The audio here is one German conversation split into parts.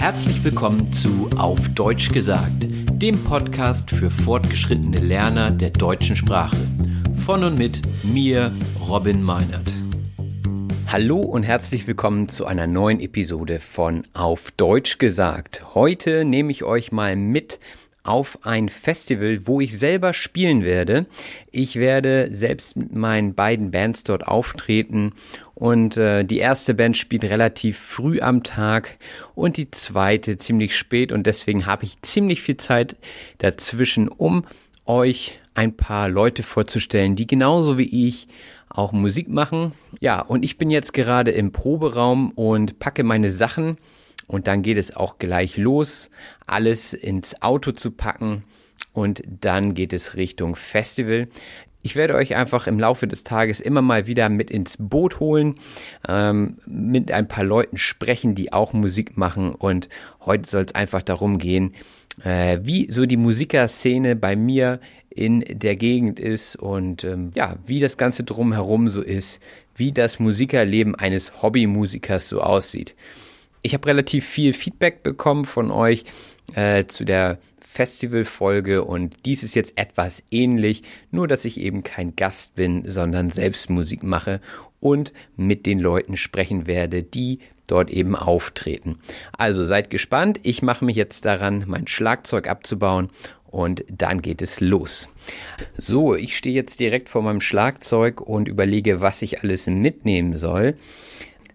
Herzlich willkommen zu Auf Deutsch gesagt, dem Podcast für fortgeschrittene Lerner der deutschen Sprache. Von und mit mir, Robin Meinert. Hallo und herzlich willkommen zu einer neuen Episode von Auf Deutsch gesagt. Heute nehme ich euch mal mit auf ein Festival, wo ich selber spielen werde. Ich werde selbst mit meinen beiden Bands dort auftreten und äh, die erste Band spielt relativ früh am Tag und die zweite ziemlich spät und deswegen habe ich ziemlich viel Zeit dazwischen, um euch ein paar Leute vorzustellen, die genauso wie ich auch Musik machen. Ja, und ich bin jetzt gerade im Proberaum und packe meine Sachen und dann geht es auch gleich los, alles ins Auto zu packen und dann geht es Richtung Festival. Ich werde euch einfach im Laufe des Tages immer mal wieder mit ins Boot holen, ähm, mit ein paar Leuten sprechen, die auch Musik machen. Und heute soll es einfach darum gehen, äh, wie so die Musikerszene bei mir in der Gegend ist und ähm, ja, wie das Ganze drumherum so ist, wie das Musikerleben eines Hobbymusikers so aussieht. Ich habe relativ viel Feedback bekommen von euch äh, zu der Festivalfolge und dies ist jetzt etwas ähnlich, nur dass ich eben kein Gast bin, sondern selbst Musik mache und mit den Leuten sprechen werde, die dort eben auftreten. Also seid gespannt, ich mache mich jetzt daran, mein Schlagzeug abzubauen und dann geht es los. So, ich stehe jetzt direkt vor meinem Schlagzeug und überlege, was ich alles mitnehmen soll.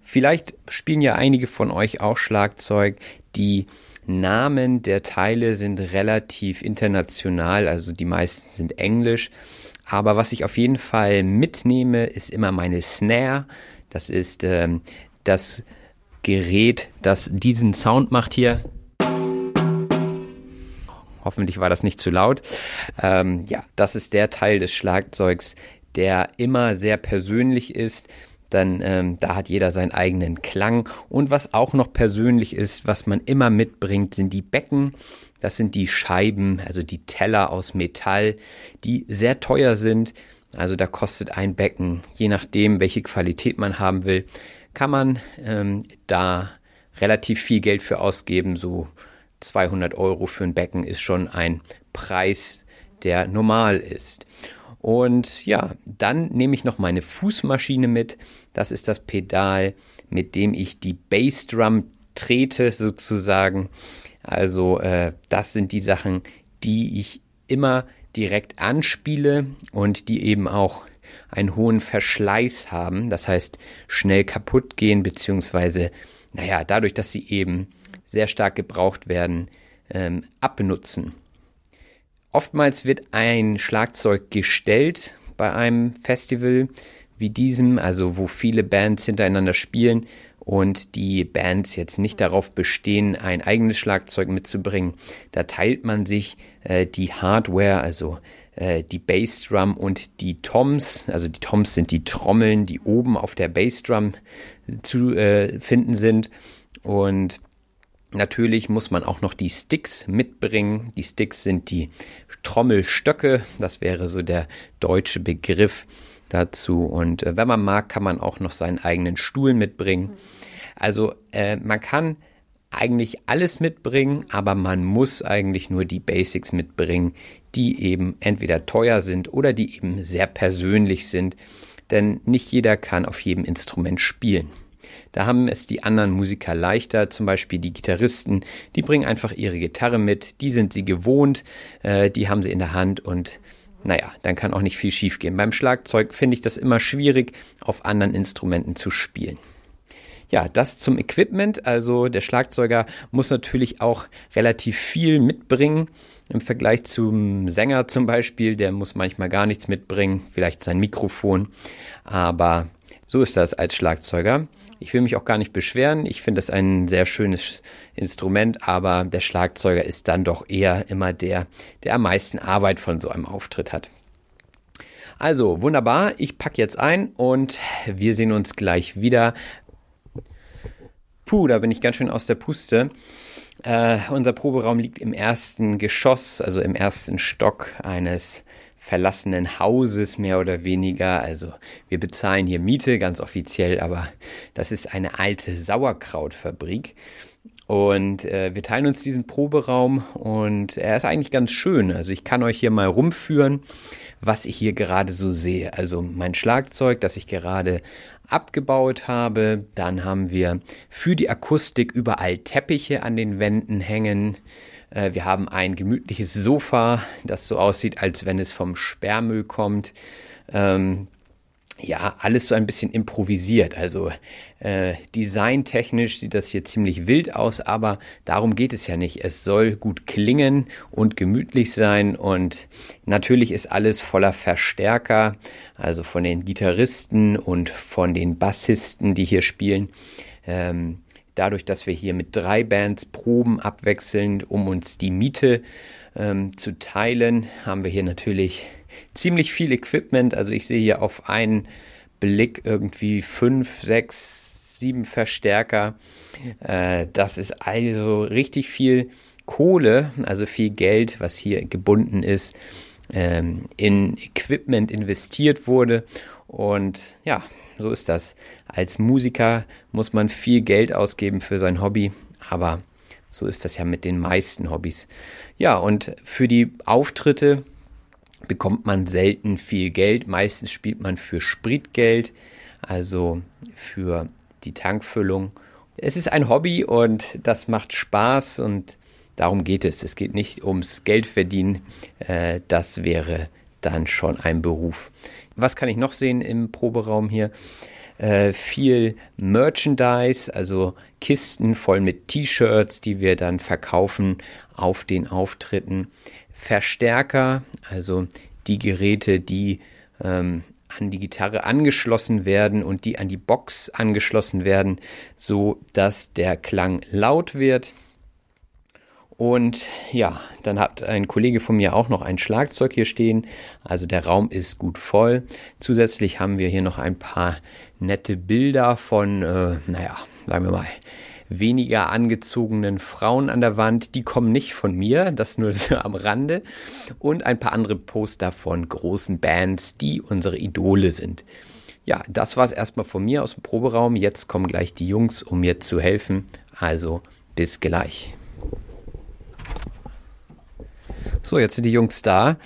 Vielleicht spielen ja einige von euch auch Schlagzeug. Die Namen der Teile sind relativ international, also die meisten sind englisch. Aber was ich auf jeden Fall mitnehme, ist immer meine Snare. Das ist ähm, das Gerät, das diesen Sound macht hier. Hoffentlich war das nicht zu laut. Ähm, ja, das ist der Teil des Schlagzeugs, der immer sehr persönlich ist. Dann ähm, da hat jeder seinen eigenen Klang. Und was auch noch persönlich ist, was man immer mitbringt, sind die Becken. Das sind die Scheiben, also die Teller aus Metall, die sehr teuer sind. Also da kostet ein Becken, je nachdem, welche Qualität man haben will, kann man ähm, da relativ viel Geld für ausgeben, so 200 Euro für ein Becken ist schon ein Preis, der normal ist. Und ja, dann nehme ich noch meine Fußmaschine mit. Das ist das Pedal, mit dem ich die Bassdrum trete sozusagen. Also äh, das sind die Sachen, die ich immer direkt anspiele und die eben auch einen hohen Verschleiß haben. Das heißt, schnell kaputt gehen, beziehungsweise, naja, dadurch, dass sie eben sehr stark gebraucht werden, ähm, abnutzen. Oftmals wird ein Schlagzeug gestellt bei einem Festival wie diesem, also wo viele Bands hintereinander spielen und die Bands jetzt nicht darauf bestehen, ein eigenes Schlagzeug mitzubringen. Da teilt man sich äh, die Hardware, also äh, die Bassdrum und die Toms. Also die Toms sind die Trommeln, die oben auf der Bassdrum zu äh, finden sind. Und Natürlich muss man auch noch die Sticks mitbringen. Die Sticks sind die Trommelstöcke. Das wäre so der deutsche Begriff dazu. Und äh, wenn man mag, kann man auch noch seinen eigenen Stuhl mitbringen. Also äh, man kann eigentlich alles mitbringen, aber man muss eigentlich nur die Basics mitbringen, die eben entweder teuer sind oder die eben sehr persönlich sind. Denn nicht jeder kann auf jedem Instrument spielen. Da haben es die anderen Musiker leichter, zum Beispiel die Gitarristen, die bringen einfach ihre Gitarre mit, die sind sie gewohnt, äh, die haben sie in der Hand und naja, dann kann auch nicht viel schiefgehen. Beim Schlagzeug finde ich das immer schwierig, auf anderen Instrumenten zu spielen. Ja, das zum Equipment. Also der Schlagzeuger muss natürlich auch relativ viel mitbringen. Im Vergleich zum Sänger zum Beispiel, der muss manchmal gar nichts mitbringen, vielleicht sein Mikrofon. Aber so ist das als Schlagzeuger. Ich will mich auch gar nicht beschweren. Ich finde das ein sehr schönes Instrument, aber der Schlagzeuger ist dann doch eher immer der, der am meisten Arbeit von so einem Auftritt hat. Also, wunderbar. Ich packe jetzt ein und wir sehen uns gleich wieder. Puh, da bin ich ganz schön aus der Puste. Äh, unser Proberaum liegt im ersten Geschoss, also im ersten Stock eines verlassenen Hauses mehr oder weniger. Also wir bezahlen hier Miete ganz offiziell, aber das ist eine alte Sauerkrautfabrik. Und äh, wir teilen uns diesen Proberaum und er ist eigentlich ganz schön. Also ich kann euch hier mal rumführen, was ich hier gerade so sehe. Also mein Schlagzeug, das ich gerade abgebaut habe. Dann haben wir für die Akustik überall Teppiche an den Wänden hängen. Äh, wir haben ein gemütliches Sofa, das so aussieht, als wenn es vom Sperrmüll kommt. Ähm, ja, alles so ein bisschen improvisiert. Also äh, designtechnisch sieht das hier ziemlich wild aus, aber darum geht es ja nicht. Es soll gut klingen und gemütlich sein und natürlich ist alles voller Verstärker, also von den Gitarristen und von den Bassisten, die hier spielen. Ähm, dadurch, dass wir hier mit drei Bands proben abwechselnd, um uns die Miete ähm, zu teilen, haben wir hier natürlich ziemlich viel Equipment. Also ich sehe hier auf einen Blick irgendwie fünf, sechs, sieben Verstärker. Äh, das ist also richtig viel Kohle, also viel Geld, was hier gebunden ist, ähm, in Equipment investiert wurde. Und ja, so ist das. Als Musiker muss man viel Geld ausgeben für sein Hobby, aber so ist das ja mit den meisten Hobbys. Ja, und für die Auftritte bekommt man selten viel Geld. Meistens spielt man für Spritgeld, also für die Tankfüllung. Es ist ein Hobby und das macht Spaß und darum geht es. Es geht nicht ums Geldverdienen. Äh, das wäre dann schon ein Beruf. Was kann ich noch sehen im Proberaum hier? Äh, viel Merchandise, also Kisten voll mit T-Shirts, die wir dann verkaufen auf den Auftritten. Verstärker, also die Geräte, die ähm, an die Gitarre angeschlossen werden und die an die Box angeschlossen werden, so dass der Klang laut wird. Und ja, dann hat ein Kollege von mir auch noch ein Schlagzeug hier stehen. Also der Raum ist gut voll. Zusätzlich haben wir hier noch ein paar nette Bilder von, äh, naja, sagen wir mal, weniger angezogenen Frauen an der Wand. Die kommen nicht von mir, das nur am Rande. Und ein paar andere Poster von großen Bands, die unsere Idole sind. Ja, das war es erstmal von mir aus dem Proberaum. Jetzt kommen gleich die Jungs, um mir zu helfen. Also bis gleich. So, jetzt sind die Jungs da.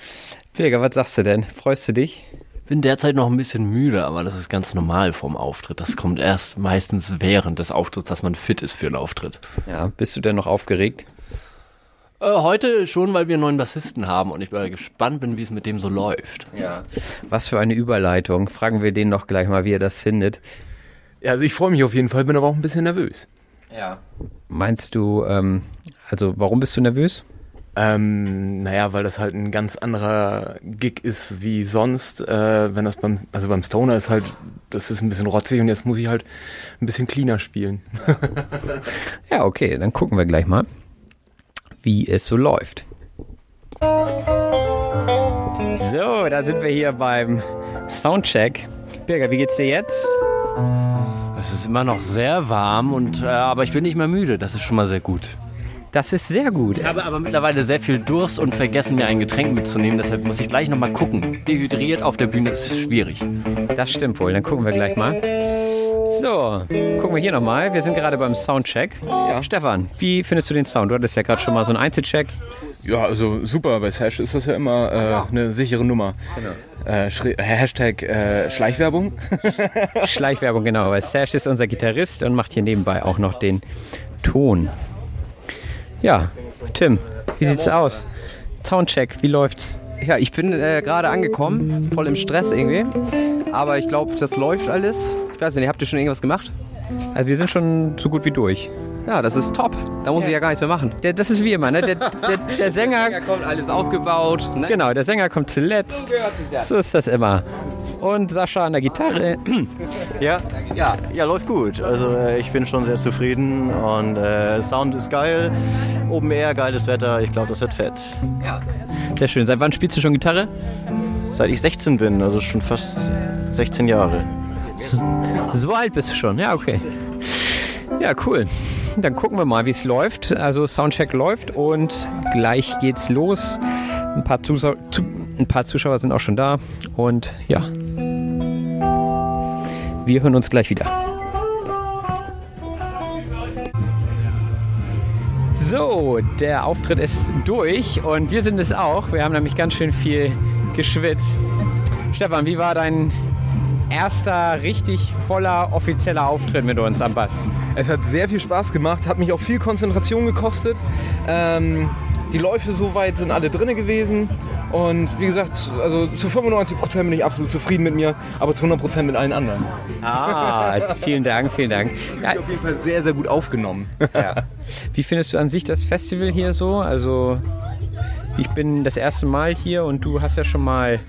Birger, was sagst du denn? Freust du dich? Bin derzeit noch ein bisschen müde, aber das ist ganz normal vom Auftritt. Das kommt erst meistens während des Auftritts, dass man fit ist für einen Auftritt. Ja, bist du denn noch aufgeregt? Äh, heute schon, weil wir einen neuen Bassisten haben und ich bin gespannt bin, wie es mit dem so läuft. Ja. Was für eine Überleitung. Fragen wir den noch gleich mal, wie er das findet. Ja, also ich freue mich auf jeden Fall, bin aber auch ein bisschen nervös. Ja. Meinst du, ähm, also warum bist du nervös? Ähm, naja, weil das halt ein ganz anderer Gig ist wie sonst. Äh, wenn das beim, also beim Stoner ist halt, das ist ein bisschen rotzig und jetzt muss ich halt ein bisschen cleaner spielen. ja, okay, dann gucken wir gleich mal, wie es so läuft. So, da sind wir hier beim Soundcheck. Birger, wie geht's dir jetzt? Es ist immer noch sehr warm, und, äh, aber ich bin nicht mehr müde. Das ist schon mal sehr gut. Das ist sehr gut. Ich habe aber mittlerweile sehr viel Durst und vergessen, mir ein Getränk mitzunehmen. Deshalb muss ich gleich nochmal gucken. Dehydriert auf der Bühne ist schwierig. Das stimmt wohl. Dann gucken wir gleich mal. So, gucken wir hier nochmal. Wir sind gerade beim Soundcheck. Ja. Stefan, wie findest du den Sound? Du hattest ja gerade schon mal so einen Einzelcheck. Ja, also super. Bei Sash ist das ja immer äh, eine sichere Nummer. Genau. Äh, Hashtag äh, Schleichwerbung. Schleichwerbung, genau. Weil Sash ist unser Gitarrist und macht hier nebenbei auch noch den Ton. Ja, Tim, wie sieht's aus? Soundcheck, wie läuft's? Ja, ich bin äh, gerade angekommen, voll im Stress irgendwie. Aber ich glaube, das läuft alles. Ich weiß nicht, habt ihr schon irgendwas gemacht? Also wir sind schon so gut wie durch. Ja, das ist top. Da muss ja. ich ja gar nichts mehr machen. Der, das ist wie immer, ne? Der, der, der Sänger. der kommt alles aufgebaut. Ne? Genau, der Sänger kommt zuletzt. So, so ist das immer. Und Sascha an der Gitarre. Ja, ja, ja, läuft gut. Also äh, ich bin schon sehr zufrieden und äh, Sound ist geil. Oben Air, geiles Wetter. Ich glaube, das wird fett. Ja. Sehr schön. Seit wann spielst du schon Gitarre? Seit ich 16 bin, also schon fast 16 Jahre. So alt bist du schon, ja, okay. Ja, cool. Dann gucken wir mal, wie es läuft. Also Soundcheck läuft und gleich geht's los. Ein paar, Zuschauer, ein paar Zuschauer sind auch schon da. Und ja, wir hören uns gleich wieder. So, der Auftritt ist durch und wir sind es auch. Wir haben nämlich ganz schön viel geschwitzt. Stefan, wie war dein erster richtig voller offizieller Auftritt mit uns am Bass. Es hat sehr viel Spaß gemacht, hat mich auch viel Konzentration gekostet. Ähm, die Läufe soweit sind alle drinne gewesen. Und wie gesagt, also zu 95% bin ich absolut zufrieden mit mir, aber zu 100% mit allen anderen. Ah, vielen Dank, vielen Dank. Ich ja. auf jeden Fall sehr, sehr gut aufgenommen. Ja. Wie findest du an sich das Festival hier so? Also, ich bin das erste Mal hier und du hast ja schon mal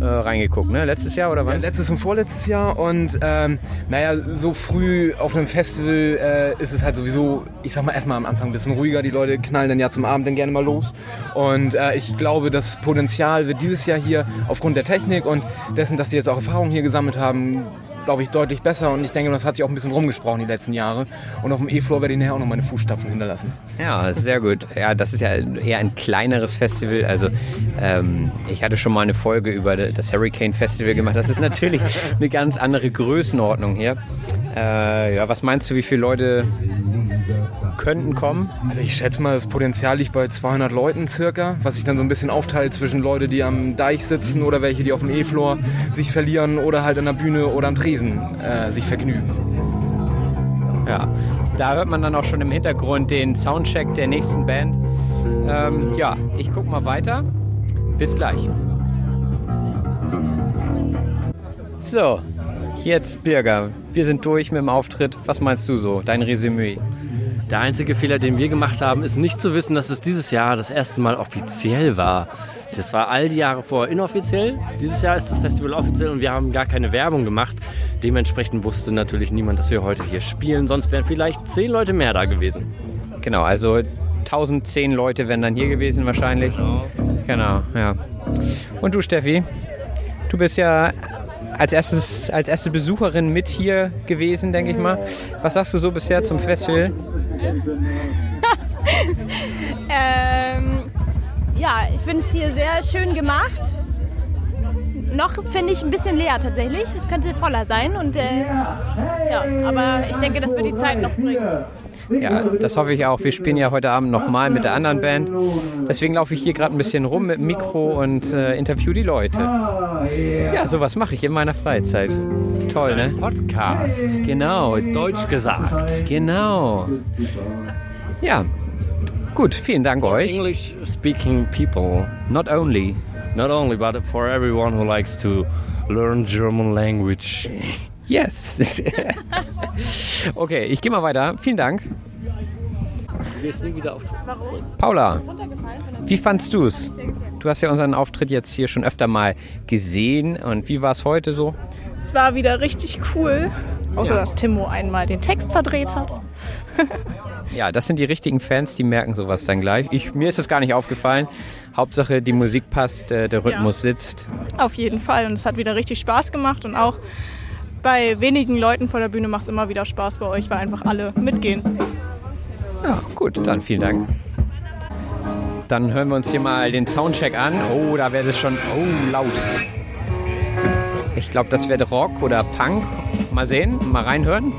äh, reingeguckt, ne? Letztes Jahr oder wann? Ja, letztes und vorletztes Jahr und ähm, naja, so früh auf einem Festival äh, ist es halt sowieso, ich sag mal erstmal am Anfang ein bisschen ruhiger, die Leute knallen dann ja zum Abend dann gerne mal los und äh, ich glaube, das Potenzial wird dieses Jahr hier aufgrund der Technik und dessen, dass die jetzt auch Erfahrungen hier gesammelt haben, glaube ich, deutlich besser und ich denke, das hat sich auch ein bisschen rumgesprochen die letzten Jahre. Und auf dem E-Floor werde ich nachher auch noch meine Fußstapfen hinterlassen. Ja, sehr gut. Ja, das ist ja eher ein kleineres Festival. Also ähm, ich hatte schon mal eine Folge über das Hurricane Festival gemacht. Das ist natürlich eine ganz andere Größenordnung hier. Äh, ja, was meinst du, wie viele Leute könnten kommen? Also ich schätze mal, das Potenzial liegt bei 200 Leuten circa, was sich dann so ein bisschen aufteilt zwischen Leute, die am Deich sitzen oder welche, die auf dem E-Floor sich verlieren oder halt an der Bühne oder am Tresen äh, sich vergnügen. Ja, da hört man dann auch schon im Hintergrund den Soundcheck der nächsten Band. Ähm, ja, ich gucke mal weiter. Bis gleich. So, jetzt Birger, wir sind durch mit dem Auftritt. Was meinst du so? Dein Resümee? Der einzige Fehler, den wir gemacht haben, ist nicht zu wissen, dass es dieses Jahr das erste Mal offiziell war. Das war all die Jahre vorher inoffiziell. Dieses Jahr ist das Festival offiziell und wir haben gar keine Werbung gemacht. Dementsprechend wusste natürlich niemand, dass wir heute hier spielen. Sonst wären vielleicht zehn Leute mehr da gewesen. Genau, also 1010 Leute wären dann hier gewesen wahrscheinlich. Genau, genau ja. Und du, Steffi? Du bist ja als, erstes, als erste Besucherin mit hier gewesen, denke ich mal. Was sagst du so bisher zum Festival? ähm, ja, ich finde es hier sehr schön gemacht. Noch finde ich ein bisschen leer tatsächlich. Es könnte voller sein und äh, ja, aber ich denke, das wird die Zeit noch bringen. Ja, das hoffe ich auch. Wir spielen ja heute Abend nochmal mit der anderen Band. Deswegen laufe ich hier gerade ein bisschen rum mit dem Mikro und äh, interview die Leute. Ja, sowas mache ich in meiner Freizeit. Toll, ne? Podcast. Genau. Deutsch gesagt. Genau. Ja. Gut, vielen Dank euch. English speaking people. Not only. Not only, but for everyone who likes to learn German language. Yes. okay, ich gehe mal weiter. Vielen Dank. Du gehst nie wieder auf. Warum? Paula, wie fandst du es? Du hast ja unseren Auftritt jetzt hier schon öfter mal gesehen. Und wie war es heute so? Es war wieder richtig cool. Außer dass Timo einmal den Text verdreht hat. Ja, das sind die richtigen Fans, die merken sowas dann gleich. Ich, mir ist das gar nicht aufgefallen. Hauptsache, die Musik passt, äh, der Rhythmus ja. sitzt. Auf jeden Fall. Und es hat wieder richtig Spaß gemacht. Und auch bei wenigen Leuten vor der Bühne macht es immer wieder Spaß bei euch, weil einfach alle mitgehen. Ja, gut, dann vielen Dank. Dann hören wir uns hier mal den Soundcheck an. Oh, da wäre es schon oh, laut. Ich glaube, das wäre Rock oder Punk. Mal sehen, mal reinhören.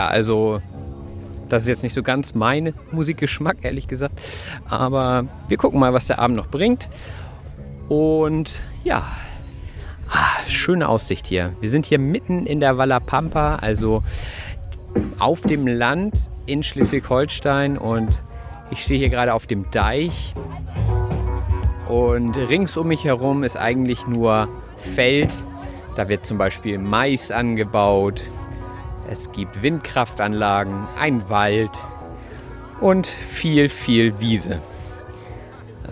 Ja, also das ist jetzt nicht so ganz mein Musikgeschmack, ehrlich gesagt. Aber wir gucken mal, was der Abend noch bringt. Und ja, ah, schöne Aussicht hier. Wir sind hier mitten in der Valla Pampa, also auf dem Land in Schleswig-Holstein. Und ich stehe hier gerade auf dem Deich. Und rings um mich herum ist eigentlich nur Feld. Da wird zum Beispiel Mais angebaut, es gibt Windkraftanlagen, ein Wald und viel, viel Wiese.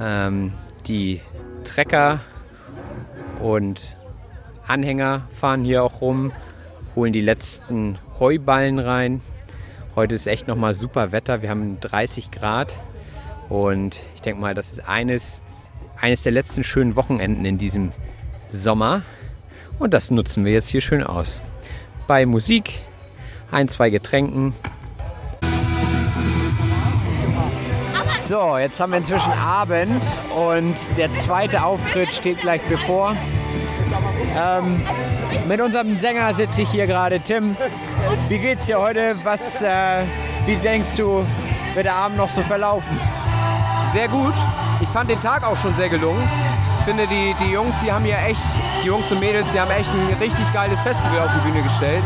Ähm, die Trecker und Anhänger fahren hier auch rum, holen die letzten Heuballen rein. Heute ist echt nochmal super Wetter. Wir haben 30 Grad und ich denke mal, das ist eines, eines der letzten schönen Wochenenden in diesem Sommer. Und das nutzen wir jetzt hier schön aus. Bei Musik, ein, zwei Getränken. So, jetzt haben wir inzwischen Abend und der zweite Auftritt steht gleich bevor. Ähm, mit unserem Sänger sitze ich hier gerade. Tim, wie geht's dir heute? Was, äh, wie denkst du, wird der Abend noch so verlaufen? Sehr gut. Ich fand den Tag auch schon sehr gelungen. Ich finde, die, die Jungs, die haben hier echt, die Jungs und Mädels, die haben echt ein richtig geiles Festival auf die Bühne gestellt.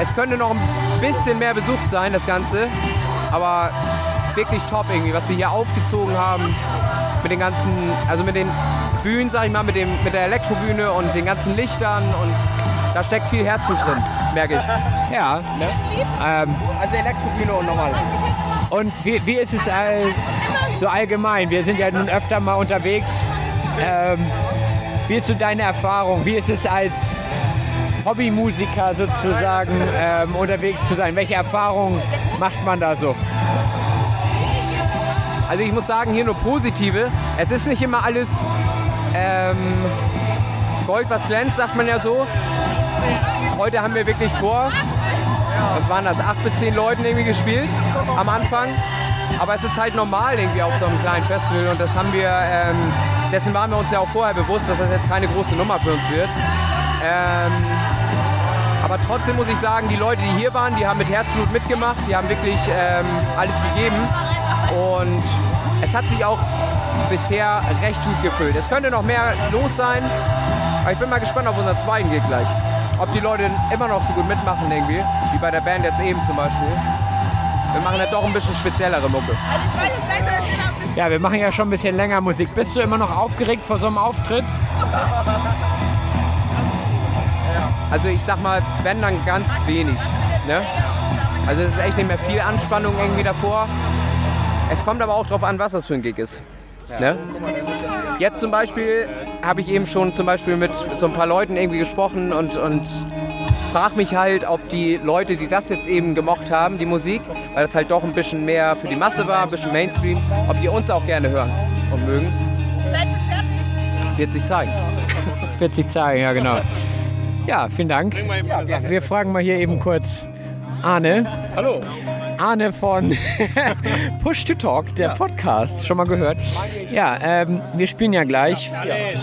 Es könnte noch ein bisschen mehr besucht sein, das Ganze. Aber wirklich top irgendwie, was sie hier aufgezogen haben. Mit den ganzen, also mit den Bühnen, sag ich mal, mit, dem, mit der Elektrobühne und den ganzen Lichtern und da steckt viel Herzblut drin, merke ich. Ja, ne? ähm, also Elektrobühne und normal. Und wie, wie ist es all, so allgemein? Wir sind ja nun öfter mal unterwegs. Ähm, wie ist so deine Erfahrung? Wie ist es als Hobbymusiker sozusagen ähm, unterwegs zu sein? Welche Erfahrungen macht man da so? Also ich muss sagen, hier nur positive. Es ist nicht immer alles ähm, Gold, was glänzt, sagt man ja so. Heute haben wir wirklich vor, was waren das, acht bis zehn Leuten irgendwie gespielt am Anfang. Aber es ist halt normal irgendwie auf so einem kleinen Festival und das haben wir, ähm, dessen waren wir uns ja auch vorher bewusst, dass das jetzt keine große Nummer für uns wird. Ähm, aber trotzdem muss ich sagen, die Leute, die hier waren, die haben mit Herzblut mitgemacht, die haben wirklich ähm, alles gegeben. Und es hat sich auch bisher recht gut gefüllt. Es könnte noch mehr los sein, aber ich bin mal gespannt auf unseren zweiten Gig gleich. Ob die Leute immer noch so gut mitmachen irgendwie, wie bei der Band jetzt eben zum Beispiel. Wir machen ja doch ein bisschen speziellere Mucke. Ja, wir machen ja schon ein bisschen länger Musik. Bist du immer noch aufgeregt vor so einem Auftritt? Also ich sag mal, wenn dann ganz wenig. Ne? Also es ist echt nicht mehr viel Anspannung irgendwie davor. Es kommt aber auch darauf an, was das für ein Gig ist. Ne? Jetzt zum Beispiel habe ich eben schon zum Beispiel mit so ein paar Leuten irgendwie gesprochen und, und frage mich halt, ob die Leute, die das jetzt eben gemocht haben, die Musik, weil es halt doch ein bisschen mehr für die Masse war, ein bisschen Mainstream, ob die uns auch gerne hören und mögen. Seid schon fertig? Wird sich zeigen. Wird sich zeigen, ja genau. Ja, vielen Dank. Wir fragen mal hier eben kurz Arne. Hallo. Arne von Push to Talk, der Podcast. Schon mal gehört? Ja, ähm, wir spielen ja gleich.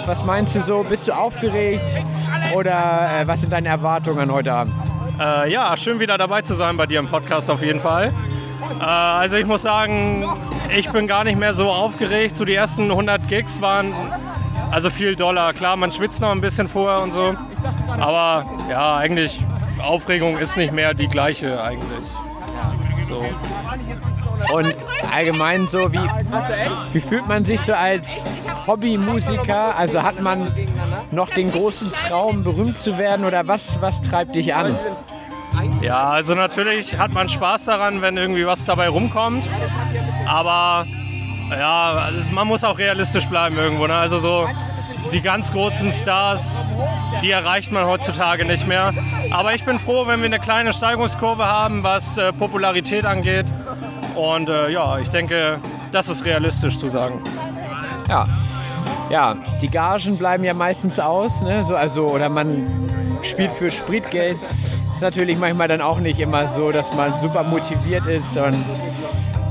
Was meinst du so? Bist du aufgeregt? Oder äh, was sind deine Erwartungen heute Abend? Äh, ja, schön wieder dabei zu sein bei dir im Podcast auf jeden Fall. Äh, also ich muss sagen, ich bin gar nicht mehr so aufgeregt. So die ersten 100 Gigs waren also viel Dollar. Klar, man schwitzt noch ein bisschen vorher und so. Aber ja, eigentlich Aufregung ist nicht mehr die gleiche eigentlich. So. Und allgemein so, wie, wie fühlt man sich so als Hobbymusiker? Also hat man noch den großen Traum, berühmt zu werden oder was, was treibt dich an? Ja, also natürlich hat man Spaß daran, wenn irgendwie was dabei rumkommt. Aber ja, man muss auch realistisch bleiben irgendwo. Ne? Also so die ganz großen Stars, die erreicht man heutzutage nicht mehr. Aber ich bin froh, wenn wir eine kleine Steigungskurve haben, was äh, Popularität angeht. Und äh, ja, ich denke, das ist realistisch zu sagen. Ja. Ja, die Gagen bleiben ja meistens aus, ne? so, also, oder man spielt für Spritgeld. Ist natürlich manchmal dann auch nicht immer so, dass man super motiviert ist und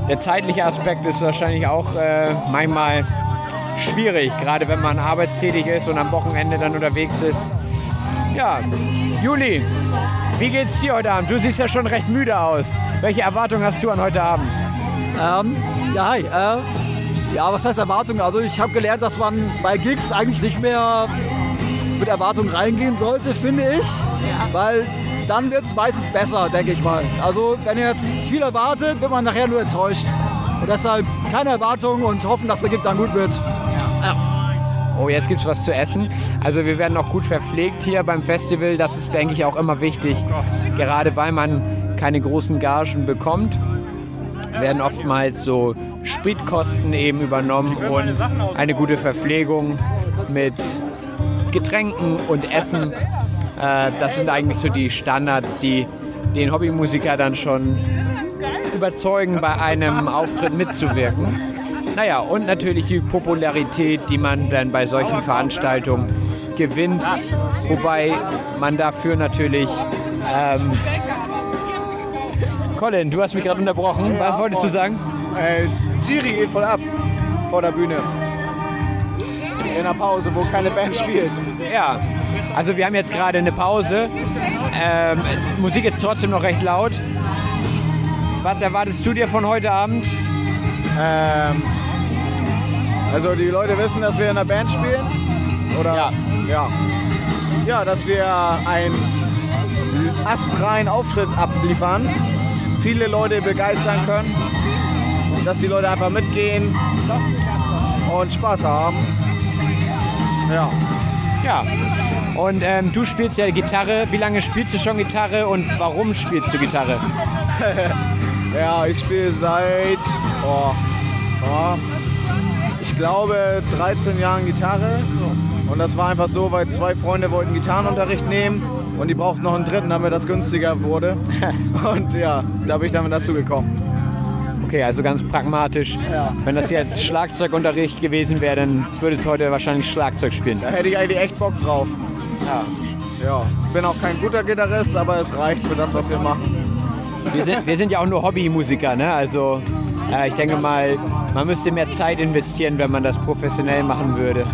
der zeitliche Aspekt ist wahrscheinlich auch äh, manchmal schwierig, gerade wenn man arbeitstätig ist und am Wochenende dann unterwegs ist. Ja, Juli, wie geht's dir heute Abend? Du siehst ja schon recht müde aus. Welche Erwartungen hast du an heute Abend? Ähm, ja, hi. Äh, ja, was heißt Erwartungen? Also ich habe gelernt, dass man bei Gigs eigentlich nicht mehr mit Erwartungen reingehen sollte, finde ich. Weil dann wird es meistens besser, denke ich mal. Also wenn ihr jetzt viel erwartet, wird man nachher nur enttäuscht. Und deshalb keine Erwartungen und hoffen, dass der Gig dann gut wird. Ja. Oh, jetzt gibt es was zu essen. Also wir werden auch gut verpflegt hier beim Festival. Das ist, denke ich, auch immer wichtig. Gerade weil man keine großen Gagen bekommt, werden oftmals so Spritkosten eben übernommen und eine gute Verpflegung mit Getränken und Essen. Äh, das sind eigentlich so die Standards, die den Hobbymusiker dann schon überzeugen, bei einem Auftritt mitzuwirken. Naja, und natürlich die Popularität, die man dann bei solchen Veranstaltungen gewinnt. Wobei man dafür natürlich... Ähm, Colin, du hast mich gerade unterbrochen. Was wolltest du sagen? Äh, Giri geht voll ab vor der Bühne. In der Pause, wo keine Band spielt. Ja, also wir haben jetzt gerade eine Pause. Ähm, Musik ist trotzdem noch recht laut. Was erwartest du dir von heute Abend? Ähm, also die Leute wissen, dass wir in einer Band spielen? Oder? Ja. Ja, ja dass wir einen astreinen Auftritt abliefern, viele Leute begeistern können, dass die Leute einfach mitgehen und Spaß haben. Ja. Ja. Und ähm, du spielst ja Gitarre. Wie lange spielst du schon Gitarre und warum spielst du Gitarre? ja, ich spiele seit, oh, oh, ich glaube, 13 Jahren Gitarre. Und das war einfach so, weil zwei Freunde wollten Gitarrenunterricht nehmen und die brauchten noch einen dritten, damit das günstiger wurde. Und ja, da bin ich damit dazu gekommen. Okay, also ganz pragmatisch. Ja. Wenn das jetzt Schlagzeugunterricht gewesen wäre, dann würdest du heute wahrscheinlich Schlagzeug spielen. Da hätte ich eigentlich echt Bock drauf. Ja. Ja, ich bin auch kein guter Gitarrist, aber es reicht für das, was wir machen. Wir sind, wir sind ja auch nur Hobbymusiker, ne? Also äh, ich denke mal, man müsste mehr Zeit investieren, wenn man das professionell machen würde.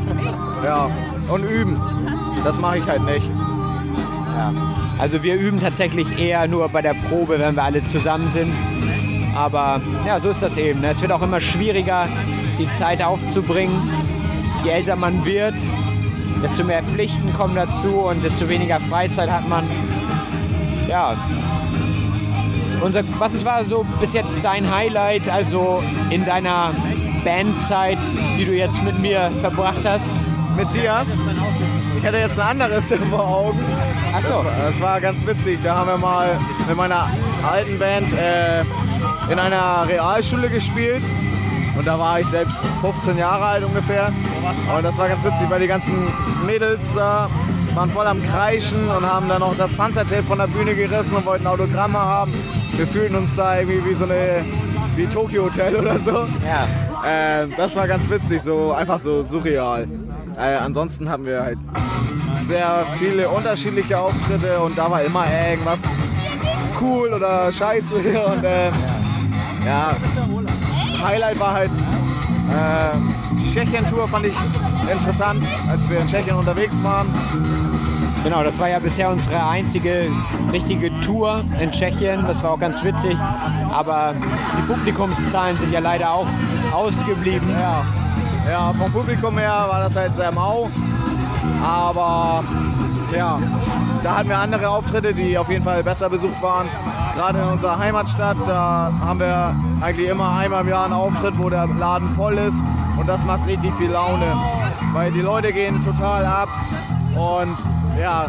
Ja, und üben. Das mache ich halt nicht. Ja. Also wir üben tatsächlich eher nur bei der Probe, wenn wir alle zusammen sind. Aber ja, so ist das eben. ne? Es wird auch immer schwieriger, die Zeit aufzubringen. Je älter man wird, desto mehr Pflichten kommen dazu und desto weniger Freizeit hat man. Ja. Unser, was war so bis jetzt dein Highlight, also in deiner Bandzeit, die du jetzt mit mir verbracht hast? Mit dir? Ich hatte jetzt ein anderes vor Augen. Ach so. Das war, das war ganz witzig. Da haben wir mal mit meiner alten Band äh, in einer Realschule gespielt. Und da war ich selbst 15 Jahre alt ungefähr. Und das war ganz witzig, weil die ganzen Mädels da waren voll am Kreischen und haben dann noch das Panzertape von der Bühne gerissen und wollten Autogramme haben. Wir fühlten uns da irgendwie wie so eine wie Tokyo Hotel oder so. Ja. Äh, das war ganz witzig, so einfach so surreal. Äh, ansonsten hatten wir halt sehr viele unterschiedliche Auftritte und da war immer irgendwas cool oder scheiße. Und ähm, ja, Highlight war halt äh, die Tschechien-Tour, fand ich interessant, als wir in Tschechien unterwegs waren. Genau, das war ja bisher unsere einzige richtige Tour in Tschechien. Das war auch ganz witzig. Aber die Publikumszahlen sind ja leider auch ausgeblieben. Ja, ja vom Publikum her war das halt sehr mau. Aber ja, da hatten wir andere Auftritte, die auf jeden Fall besser besucht waren. Gerade in unserer Heimatstadt, da haben wir eigentlich immer einmal im Jahr einen Auftritt, wo der Laden voll ist. Und das macht richtig viel Laune, weil die Leute gehen total ab. Und ja,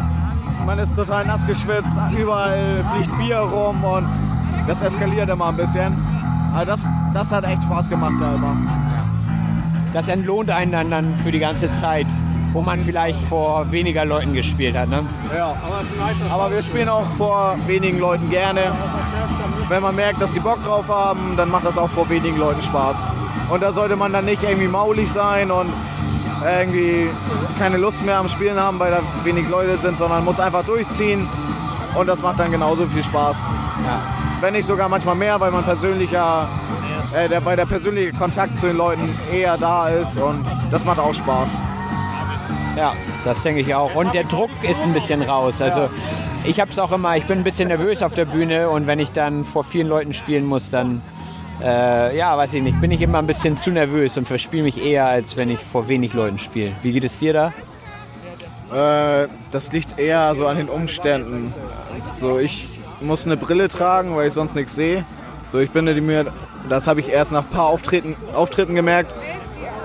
man ist total nass geschwitzt, überall fliegt Bier rum und das eskaliert immer ein bisschen. Also das, das hat echt Spaß gemacht da immer. Das entlohnt einen dann, dann für die ganze Zeit, wo man vielleicht vor weniger Leuten gespielt hat. Ne? Ja, aber wir spielen auch vor wenigen Leuten gerne. Wenn man merkt, dass sie Bock drauf haben, dann macht das auch vor wenigen Leuten Spaß. Und da sollte man dann nicht irgendwie maulig sein und irgendwie keine Lust mehr am Spielen haben, weil da wenig Leute sind, sondern muss einfach durchziehen. Und das macht dann genauso viel Spaß. Ja. Wenn nicht sogar manchmal mehr, weil man persönlicher, äh, der, weil der persönliche Kontakt zu den Leuten eher da ist und das macht auch Spaß. Ja, das denke ich auch. Und der Druck ist ein bisschen raus. Also ich habe es auch immer, ich bin ein bisschen nervös auf der Bühne und wenn ich dann vor vielen Leuten spielen muss, dann äh, ja, weiß ich nicht, bin ich immer ein bisschen zu nervös und verspiele mich eher, als wenn ich vor wenig Leuten spiele. Wie geht es dir da? Äh, das liegt eher so an den Umständen. So, ich muss eine Brille tragen, weil ich sonst nichts sehe. So, ich die mir, das habe ich erst nach ein paar Auftritten, Auftritten gemerkt.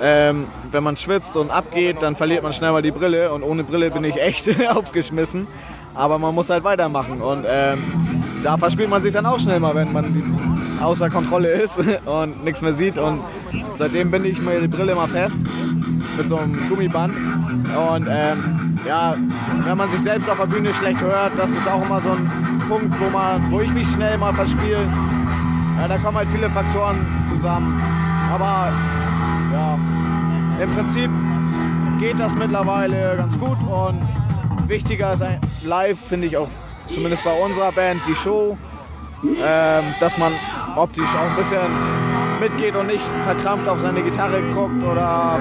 Ähm, wenn man schwitzt und abgeht, dann verliert man schnell mal die Brille und ohne Brille bin ich echt aufgeschmissen. Aber man muss halt weitermachen und ähm, da verspielt man sich dann auch schnell mal, wenn man außer Kontrolle ist und nichts mehr sieht. Und seitdem binde ich mir die Brille mal fest mit so einem Gummiband. Und ähm, ja, wenn man sich selbst auf der Bühne schlecht hört, das ist auch immer so ein Punkt, wo, man, wo ich mich schnell mal verspiele. Ja, da kommen halt viele Faktoren zusammen. Aber ja, im Prinzip geht das mittlerweile ganz gut und wichtiger ist ein live, finde ich auch zumindest bei unserer Band, die Show, ähm, dass man optisch auch ein bisschen mitgeht und nicht verkrampft auf seine Gitarre guckt oder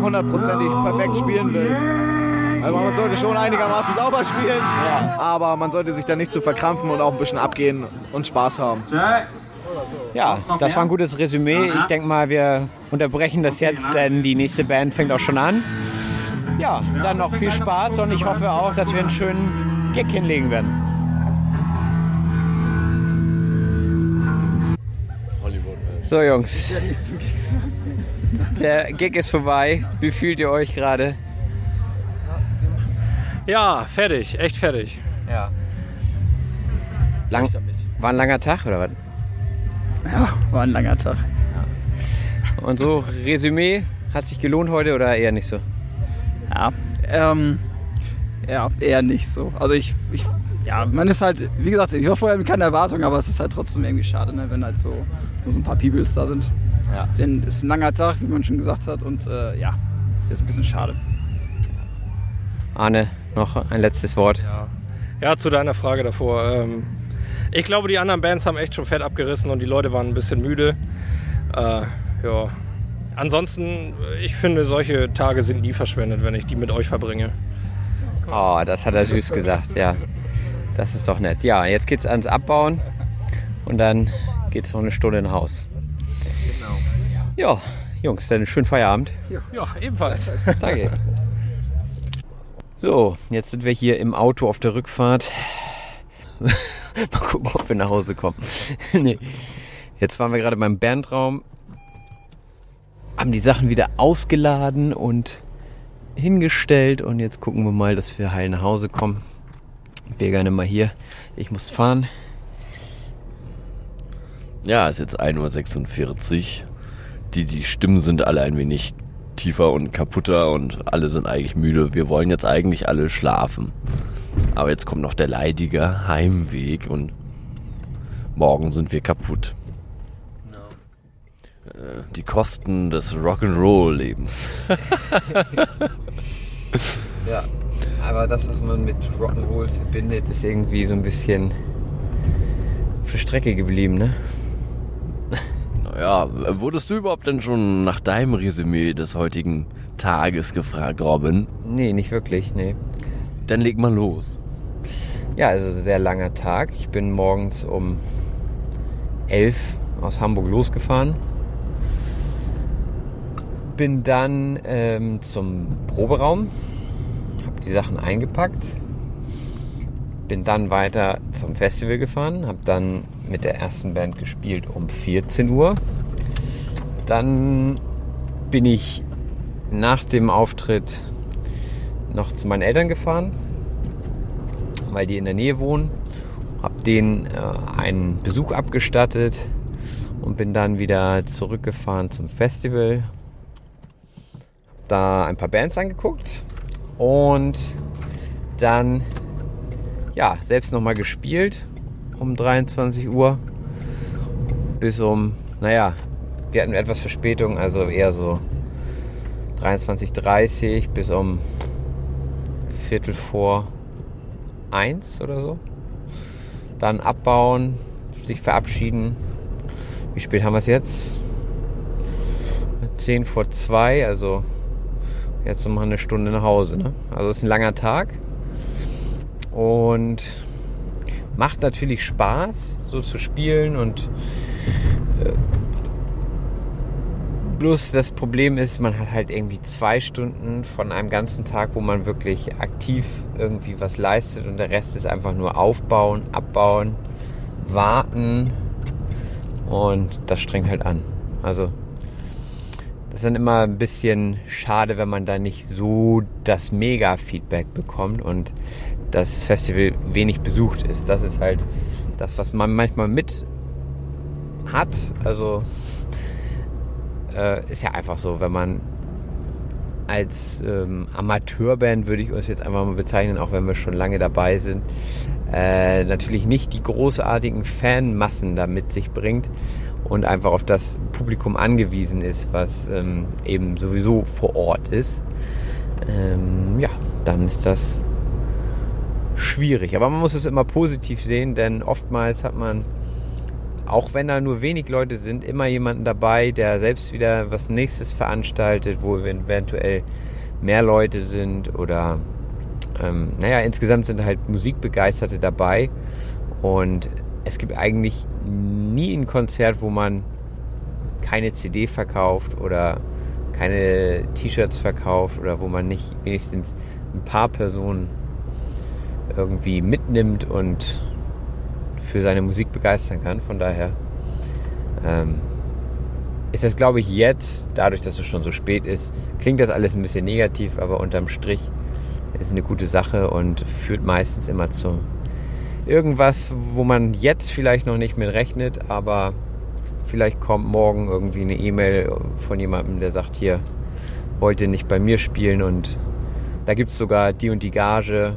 hundertprozentig perfekt spielen will. Also man sollte schon einigermaßen sauber spielen, aber man sollte sich da nicht zu verkrampfen und auch ein bisschen abgehen und Spaß haben. Ja, das war ein gutes Resümee. Ich denke mal, wir unterbrechen das jetzt, denn die nächste Band fängt auch schon an. Ja, dann noch viel Spaß und ich hoffe auch, dass wir einen schönen Gig hinlegen werden. So Jungs, der Gig ist vorbei. Wie fühlt ihr euch gerade? Ja, fertig, echt fertig. Ja. Lang, war ein langer Tag oder was? Ja, war ein langer Tag. Und so, Resümee, hat sich gelohnt heute oder eher nicht so? Ja, ähm, ja, eher nicht so. Also ich, ich, ja, man ist halt, wie gesagt, ich war vorher mit keiner Erwartung, aber es ist halt trotzdem irgendwie schade, ne, wenn halt so nur so ein paar Peoples da sind. Ja. Denn es ist ein langer Tag, wie man schon gesagt hat, und äh, ja, ist ein bisschen schade. Arne, noch ein letztes Wort. Ja, ja zu deiner Frage davor. Ähm, ich glaube, die anderen Bands haben echt schon fett abgerissen und die Leute waren ein bisschen müde. Äh, ja. Ansonsten, ich finde, solche Tage sind nie verschwendet, wenn ich die mit euch verbringe. Oh, das hat er süß gesagt, ja. Das ist doch nett. Ja, jetzt geht's ans Abbauen und dann geht's noch eine Stunde nach Haus. Ja, Jungs, dann schönen Feierabend. Ja, ebenfalls. Danke. So, jetzt sind wir hier im Auto auf der Rückfahrt. Mal gucken, ob wir nach Hause kommen. nee. Jetzt waren wir gerade beim Bandraum, haben die Sachen wieder ausgeladen und hingestellt und jetzt gucken wir mal, dass wir heil nach Hause kommen. Wir gerne mal hier. Ich muss fahren. Ja, es ist jetzt 1.46 Uhr. Die, die Stimmen sind alle ein wenig tiefer und kaputter und alle sind eigentlich müde. Wir wollen jetzt eigentlich alle schlafen. Aber jetzt kommt noch der leidige Heimweg und morgen sind wir kaputt. Äh, Die Kosten des Rock'n'Roll-Lebens. Ja, aber das, was man mit Rock'n'Roll verbindet, ist irgendwie so ein bisschen der Strecke geblieben, ne? Naja, wurdest du überhaupt denn schon nach deinem Resümee des heutigen Tages gefragt, Robin? Nee, nicht wirklich, nee. Dann leg mal los. Ja, also sehr langer Tag. Ich bin morgens um 11 aus Hamburg losgefahren. Bin dann ähm, zum Proberaum. Hab die Sachen eingepackt, bin dann weiter zum Festival gefahren, habe dann mit der ersten Band gespielt um 14 Uhr. Dann bin ich nach dem Auftritt noch zu meinen Eltern gefahren, weil die in der Nähe wohnen. Habe denen äh, einen Besuch abgestattet und bin dann wieder zurückgefahren zum Festival. Da ein paar Bands angeguckt und dann ja selbst nochmal gespielt um 23 Uhr bis um, naja, wir hatten etwas Verspätung, also eher so 23.30 bis um Viertel vor eins oder so. Dann abbauen, sich verabschieden. Wie spät haben wir es jetzt? 10 vor 2, also jetzt noch mal eine Stunde nach Hause. Ne? Also es ist ein langer Tag und macht natürlich Spaß, so zu spielen und äh, Bloß das Problem ist, man hat halt irgendwie zwei Stunden von einem ganzen Tag, wo man wirklich aktiv irgendwie was leistet und der Rest ist einfach nur aufbauen, abbauen, warten und das strengt halt an. Also das ist dann immer ein bisschen schade, wenn man da nicht so das Mega-Feedback bekommt und das Festival wenig besucht ist. Das ist halt das, was man manchmal mit hat. Also äh, ist ja einfach so, wenn man als ähm, Amateurband würde ich uns jetzt einfach mal bezeichnen, auch wenn wir schon lange dabei sind, äh, natürlich nicht die großartigen Fanmassen da mit sich bringt und einfach auf das Publikum angewiesen ist, was ähm, eben sowieso vor Ort ist, ähm, ja, dann ist das schwierig. Aber man muss es immer positiv sehen, denn oftmals hat man auch wenn da nur wenig Leute sind, immer jemanden dabei, der selbst wieder was nächstes veranstaltet, wo eventuell mehr Leute sind oder ähm, naja, insgesamt sind halt Musikbegeisterte dabei. Und es gibt eigentlich nie ein Konzert, wo man keine CD verkauft oder keine T-Shirts verkauft oder wo man nicht wenigstens ein paar Personen irgendwie mitnimmt und für seine Musik begeistern kann. Von daher ähm, ist das, glaube ich, jetzt, dadurch, dass es schon so spät ist, klingt das alles ein bisschen negativ, aber unterm Strich ist es eine gute Sache und führt meistens immer zu irgendwas, wo man jetzt vielleicht noch nicht mit rechnet, aber vielleicht kommt morgen irgendwie eine E-Mail von jemandem, der sagt, hier, wollt ihr nicht bei mir spielen und da gibt es sogar die und die Gage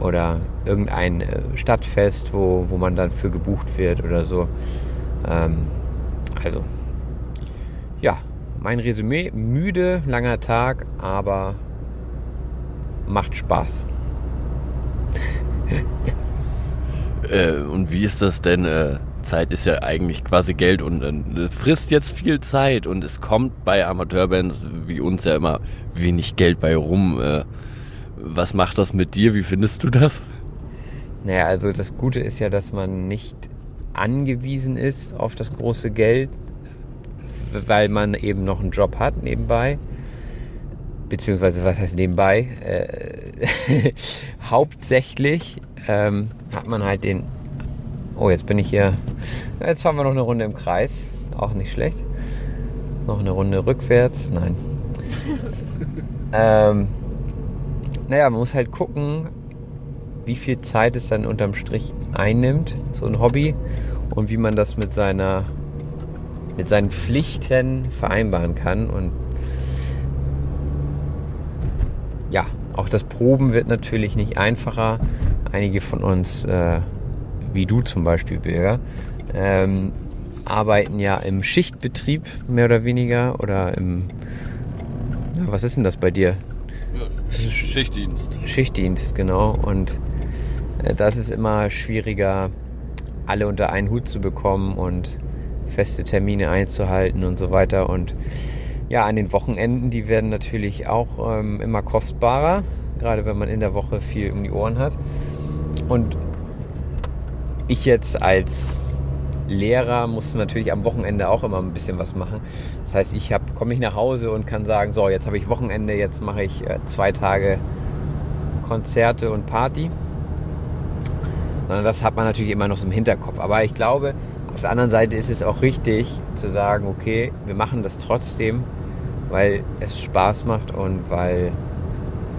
oder irgendein äh, Stadtfest, wo, wo man dann für gebucht wird oder so. Ähm, also, ja, mein Resümee, müde, langer Tag, aber macht Spaß. äh, und wie ist das denn? Äh, Zeit ist ja eigentlich quasi Geld und äh, frisst jetzt viel Zeit und es kommt bei Amateurbands wie uns ja immer wenig Geld bei rum. Was macht das mit dir? Wie findest du das? Naja, also das Gute ist ja, dass man nicht angewiesen ist auf das große Geld, weil man eben noch einen Job hat nebenbei. Beziehungsweise, was heißt nebenbei? Äh, hauptsächlich ähm, hat man halt den. Oh, jetzt bin ich hier. Jetzt fahren wir noch eine Runde im Kreis. Auch nicht schlecht. Noch eine Runde rückwärts. Nein. ähm, naja, man muss halt gucken, wie viel Zeit es dann unterm Strich einnimmt, so ein Hobby, und wie man das mit seiner mit seinen Pflichten vereinbaren kann. Und ja, auch das Proben wird natürlich nicht einfacher. Einige von uns, äh, wie du zum Beispiel, Bürger, ähm, arbeiten ja im Schichtbetrieb mehr oder weniger oder im, na, was ist denn das bei dir? Schichtdienst. Schichtdienst, genau. Und äh, das ist immer schwieriger, alle unter einen Hut zu bekommen und feste Termine einzuhalten und so weiter. Und ja, an den Wochenenden, die werden natürlich auch ähm, immer kostbarer, gerade wenn man in der Woche viel um die Ohren hat. Und ich jetzt als Lehrer musste natürlich am Wochenende auch immer ein bisschen was machen. Das heißt, ich komme ich nach Hause und kann sagen, so, jetzt habe ich Wochenende, jetzt mache ich äh, zwei Tage Konzerte und Party. Sondern das hat man natürlich immer noch so im Hinterkopf. Aber ich glaube, auf der anderen Seite ist es auch richtig zu sagen, okay, wir machen das trotzdem, weil es Spaß macht und weil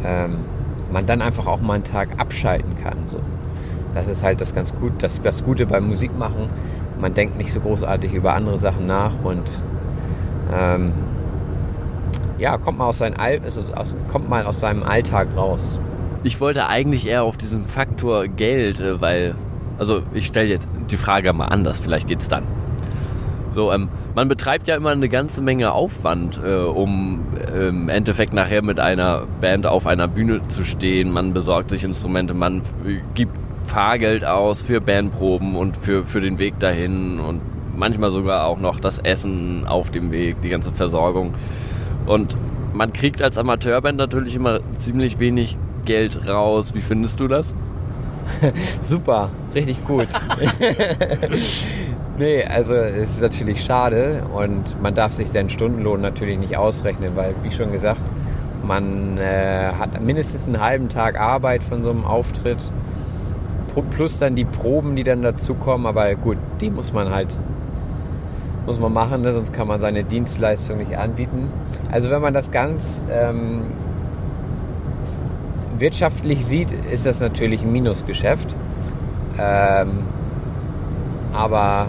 ähm, man dann einfach auch mal einen Tag abschalten kann. So. Das ist halt das ganz gut, das, das Gute beim Musikmachen. Man denkt nicht so großartig über andere Sachen nach und ähm, ja, kommt mal aus, seinen also aus, kommt mal aus seinem Alltag raus. Ich wollte eigentlich eher auf diesen Faktor Geld, äh, weil, also ich stelle jetzt die Frage mal anders, vielleicht geht's dann. So, ähm, man betreibt ja immer eine ganze Menge Aufwand, äh, um äh, im Endeffekt nachher mit einer Band auf einer Bühne zu stehen. Man besorgt sich Instrumente, man gibt Fahrgeld aus für Bandproben und für, für den Weg dahin und manchmal sogar auch noch das Essen auf dem Weg, die ganze Versorgung. Und man kriegt als Amateurband natürlich immer ziemlich wenig Geld raus. Wie findest du das? Super, richtig gut. nee, also es ist natürlich schade und man darf sich seinen Stundenlohn natürlich nicht ausrechnen, weil, wie schon gesagt, man äh, hat mindestens einen halben Tag Arbeit von so einem Auftritt, plus dann die Proben, die dann dazukommen. Aber gut, die muss man halt muss man machen, ne? sonst kann man seine Dienstleistung nicht anbieten. Also wenn man das ganz ähm, wirtschaftlich sieht, ist das natürlich ein Minusgeschäft. Ähm, aber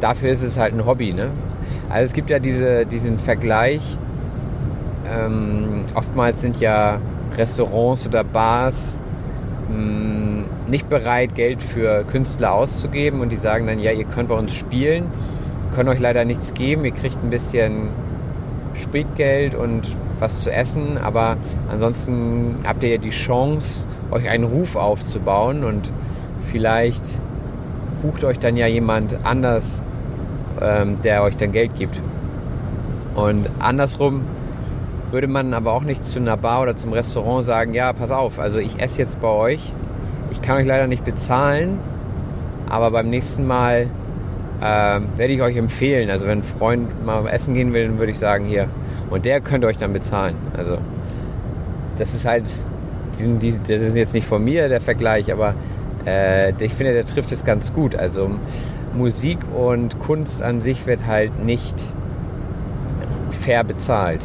dafür ist es halt ein Hobby. Ne? Also es gibt ja diese, diesen Vergleich. Ähm, oftmals sind ja Restaurants oder Bars mh, nicht bereit, Geld für Künstler auszugeben. Und die sagen dann, ja, ihr könnt bei uns spielen, können euch leider nichts geben, ihr kriegt ein bisschen Spritgeld und was zu essen, aber ansonsten habt ihr ja die Chance, euch einen Ruf aufzubauen. Und vielleicht bucht euch dann ja jemand anders, ähm, der euch dann Geld gibt. Und andersrum würde man aber auch nicht zu einer Bar oder zum Restaurant sagen, ja, pass auf, also ich esse jetzt bei euch, ich kann euch leider nicht bezahlen, aber beim nächsten Mal äh, werde ich euch empfehlen. Also wenn ein Freund mal essen gehen will, dann würde ich sagen, hier. Und der könnte euch dann bezahlen. Also das ist halt, diesen, diesen, das ist jetzt nicht von mir der Vergleich, aber äh, ich finde, der trifft es ganz gut. Also Musik und Kunst an sich wird halt nicht fair bezahlt.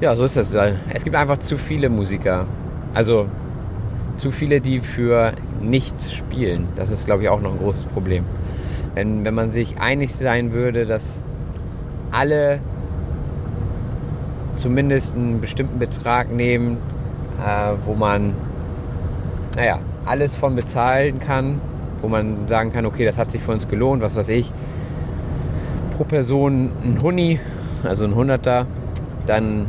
Ja, so ist das. Es gibt einfach zu viele Musiker. Also zu viele, die für nichts spielen. Das ist, glaube ich, auch noch ein großes Problem. Wenn, wenn man sich einig sein würde, dass alle zumindest einen bestimmten Betrag nehmen, äh, wo man, naja, alles von bezahlen kann, wo man sagen kann, okay, das hat sich für uns gelohnt, was weiß ich, pro Person ein Huni, also ein Hunderter, dann,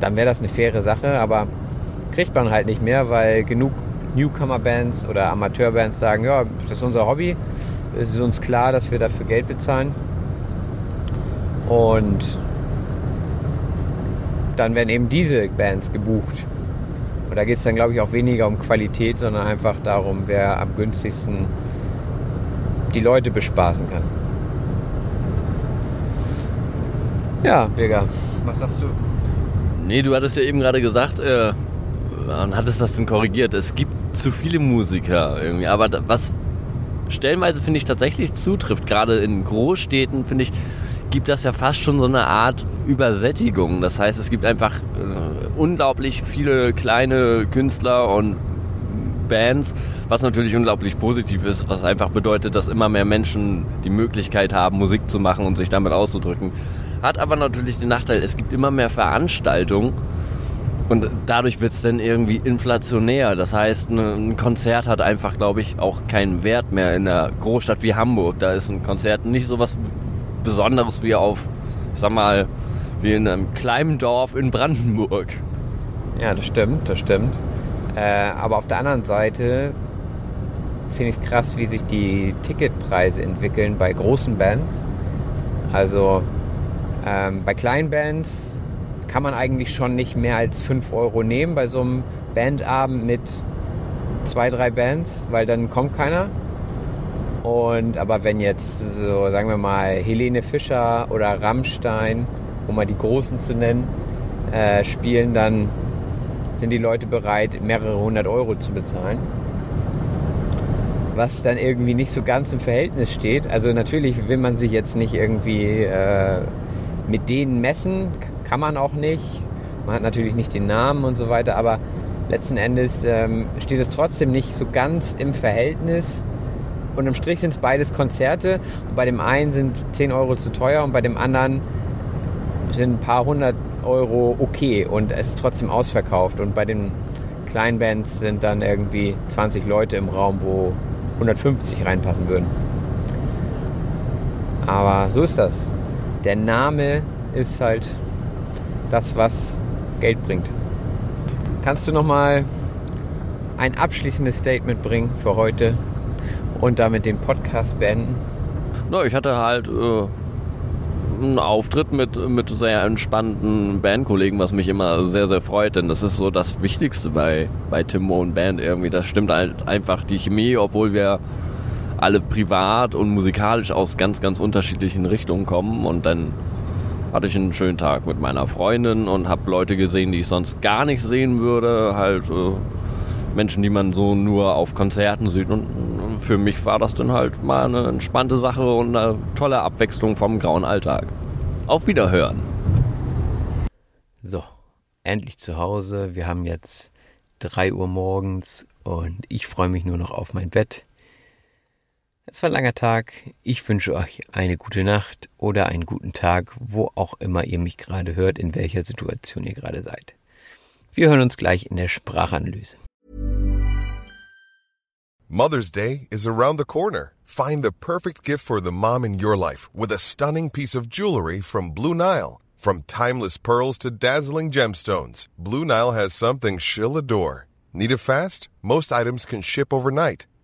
dann wäre das eine faire Sache, aber kriegt man halt nicht mehr, weil genug Newcomer-Bands oder Amateur-Bands sagen, ja, das ist unser Hobby, es ist uns klar, dass wir dafür Geld bezahlen. Und dann werden eben diese Bands gebucht. Und da geht es dann, glaube ich, auch weniger um Qualität, sondern einfach darum, wer am günstigsten die Leute bespaßen kann. Ja, Birger, was sagst du? Nee, du hattest ja eben gerade gesagt, äh, und hattest das dann korrigiert, es gibt zu viele Musiker irgendwie. Aber was stellenweise finde ich tatsächlich zutrifft, gerade in Großstädten, finde ich, gibt das ja fast schon so eine Art Übersättigung. Das heißt, es gibt einfach äh, unglaublich viele kleine Künstler und Bands, was natürlich unglaublich positiv ist, was einfach bedeutet, dass immer mehr Menschen die Möglichkeit haben, Musik zu machen und sich damit auszudrücken. Hat aber natürlich den Nachteil, es gibt immer mehr Veranstaltungen und dadurch wird es dann irgendwie inflationär. Das heißt, ne, ein Konzert hat einfach, glaube ich, auch keinen Wert mehr in einer Großstadt wie Hamburg. Da ist ein Konzert nicht so was Besonderes wie auf, sag mal, wie in einem kleinen Dorf in Brandenburg. Ja, das stimmt, das stimmt. Äh, aber auf der anderen Seite finde ich es krass, wie sich die Ticketpreise entwickeln bei großen Bands. Also ähm, bei kleinen Bands kann man eigentlich schon nicht mehr als 5 Euro nehmen bei so einem Bandabend mit zwei, drei Bands, weil dann kommt keiner. Und aber wenn jetzt so, sagen wir mal, Helene Fischer oder Rammstein, um mal die Großen zu nennen, äh, spielen, dann sind die Leute bereit, mehrere hundert Euro zu bezahlen. Was dann irgendwie nicht so ganz im Verhältnis steht. Also natürlich will man sich jetzt nicht irgendwie äh, mit denen messen, kann man auch nicht. Man hat natürlich nicht den Namen und so weiter, aber letzten Endes ähm, steht es trotzdem nicht so ganz im Verhältnis. Und im Strich sind es beides Konzerte. Und bei dem einen sind 10 Euro zu teuer und bei dem anderen sind ein paar hundert Euro okay und es ist trotzdem ausverkauft. Und bei den kleinen Bands sind dann irgendwie 20 Leute im Raum, wo 150 reinpassen würden. Aber so ist das. Der Name ist halt das, was Geld bringt. Kannst du noch mal ein abschließendes Statement bringen für heute und damit den Podcast beenden? Na, ich hatte halt äh, einen Auftritt mit, mit sehr entspannten Bandkollegen, was mich immer sehr, sehr freut, denn das ist so das Wichtigste bei, bei Timo und Band irgendwie. Das stimmt halt einfach die Chemie, obwohl wir alle privat und musikalisch aus ganz, ganz unterschiedlichen Richtungen kommen und dann hatte ich einen schönen Tag mit meiner Freundin und habe Leute gesehen, die ich sonst gar nicht sehen würde. Halt äh, Menschen, die man so nur auf Konzerten sieht. Und für mich war das dann halt mal eine entspannte Sache und eine tolle Abwechslung vom grauen Alltag. Auf Wiederhören. So, endlich zu Hause. Wir haben jetzt 3 Uhr morgens und ich freue mich nur noch auf mein Bett. Es war ein langer Tag. Ich wünsche euch eine gute Nacht oder einen guten Tag, wo auch immer ihr mich gerade hört, in welcher Situation ihr gerade seid. Wir hören uns gleich in der Sprachanalyse. Mother's Day is around the corner. Find the perfect gift for the mom in your life with a stunning piece of jewelry from Blue Nile. From timeless pearls to dazzling gemstones, Blue Nile has something she'll adore. Need it fast? Most items can ship overnight.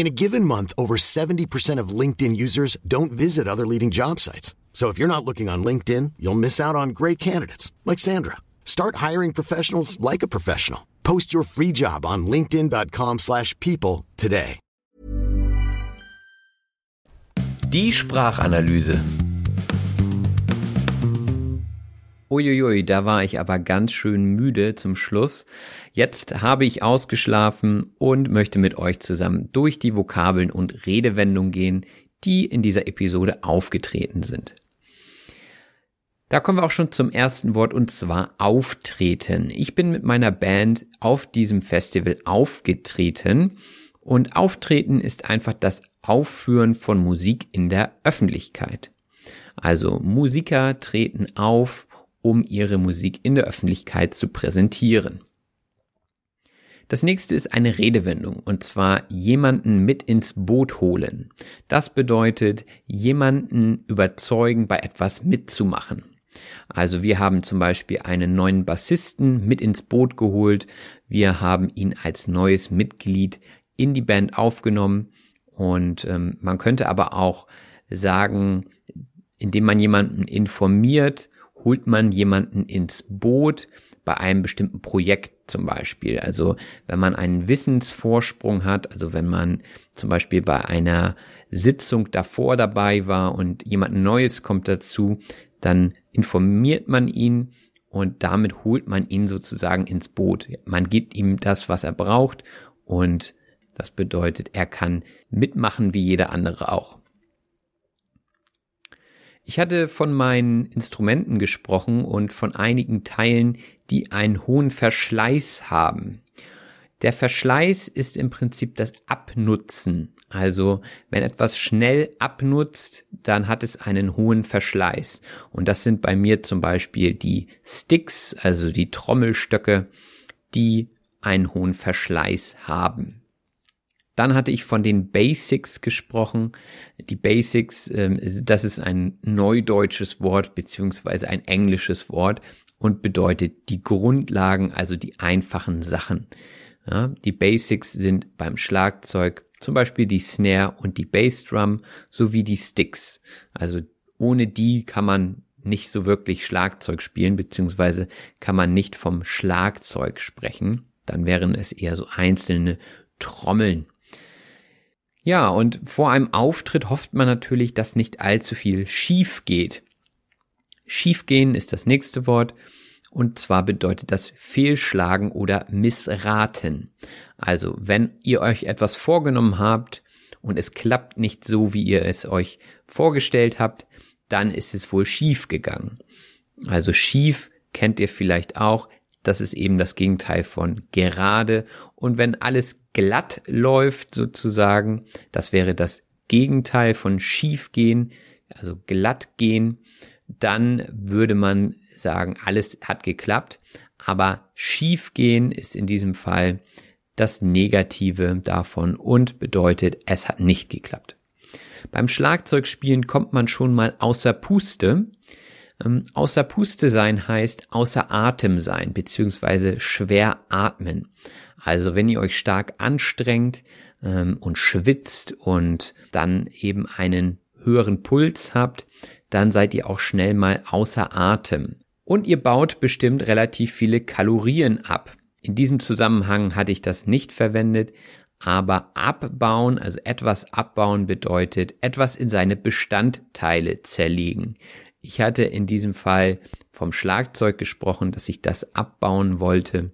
In a given month, over 70% of LinkedIn users don't visit other leading job sites. So if you're not looking on LinkedIn, you'll miss out on great candidates like Sandra. Start hiring professionals like a professional. Post your free job on linkedin.com/people today. Die Sprachanalyse. Uiuiui, da war ich aber ganz schön müde zum Schluss. Jetzt habe ich ausgeschlafen und möchte mit euch zusammen durch die Vokabeln und Redewendungen gehen, die in dieser Episode aufgetreten sind. Da kommen wir auch schon zum ersten Wort und zwar auftreten. Ich bin mit meiner Band auf diesem Festival aufgetreten und auftreten ist einfach das Aufführen von Musik in der Öffentlichkeit. Also Musiker treten auf, um ihre Musik in der Öffentlichkeit zu präsentieren. Das nächste ist eine Redewendung und zwar jemanden mit ins Boot holen. Das bedeutet jemanden überzeugen, bei etwas mitzumachen. Also wir haben zum Beispiel einen neuen Bassisten mit ins Boot geholt. Wir haben ihn als neues Mitglied in die Band aufgenommen und ähm, man könnte aber auch sagen, indem man jemanden informiert, holt man jemanden ins Boot bei einem bestimmten Projekt zum Beispiel. Also wenn man einen Wissensvorsprung hat, also wenn man zum Beispiel bei einer Sitzung davor dabei war und jemand Neues kommt dazu, dann informiert man ihn und damit holt man ihn sozusagen ins Boot. Man gibt ihm das, was er braucht und das bedeutet, er kann mitmachen wie jeder andere auch. Ich hatte von meinen Instrumenten gesprochen und von einigen Teilen, die einen hohen Verschleiß haben. Der Verschleiß ist im Prinzip das Abnutzen. Also wenn etwas schnell abnutzt, dann hat es einen hohen Verschleiß. Und das sind bei mir zum Beispiel die Sticks, also die Trommelstöcke, die einen hohen Verschleiß haben. Dann hatte ich von den Basics gesprochen. Die Basics, ähm, das ist ein neudeutsches Wort beziehungsweise ein englisches Wort und bedeutet die Grundlagen, also die einfachen Sachen. Ja, die Basics sind beim Schlagzeug zum Beispiel die Snare und die Bassdrum sowie die Sticks. Also ohne die kann man nicht so wirklich Schlagzeug spielen, beziehungsweise kann man nicht vom Schlagzeug sprechen. Dann wären es eher so einzelne Trommeln. Ja, und vor einem Auftritt hofft man natürlich, dass nicht allzu viel schief geht. Schiefgehen ist das nächste Wort. Und zwar bedeutet das fehlschlagen oder missraten. Also wenn ihr euch etwas vorgenommen habt und es klappt nicht so, wie ihr es euch vorgestellt habt, dann ist es wohl schief gegangen. Also schief kennt ihr vielleicht auch. Das ist eben das Gegenteil von gerade. Und wenn alles glatt läuft sozusagen, das wäre das Gegenteil von schief gehen, also glatt gehen, dann würde man sagen, alles hat geklappt, aber schiefgehen ist in diesem Fall das Negative davon und bedeutet, es hat nicht geklappt. Beim Schlagzeugspielen kommt man schon mal außer Puste. Ähm, außer Puste sein heißt außer Atem sein, beziehungsweise schwer atmen. Also wenn ihr euch stark anstrengt ähm, und schwitzt und dann eben einen höheren Puls habt, dann seid ihr auch schnell mal außer Atem. Und ihr baut bestimmt relativ viele Kalorien ab. In diesem Zusammenhang hatte ich das nicht verwendet, aber abbauen, also etwas abbauen bedeutet etwas in seine Bestandteile zerlegen. Ich hatte in diesem Fall vom Schlagzeug gesprochen, dass ich das abbauen wollte,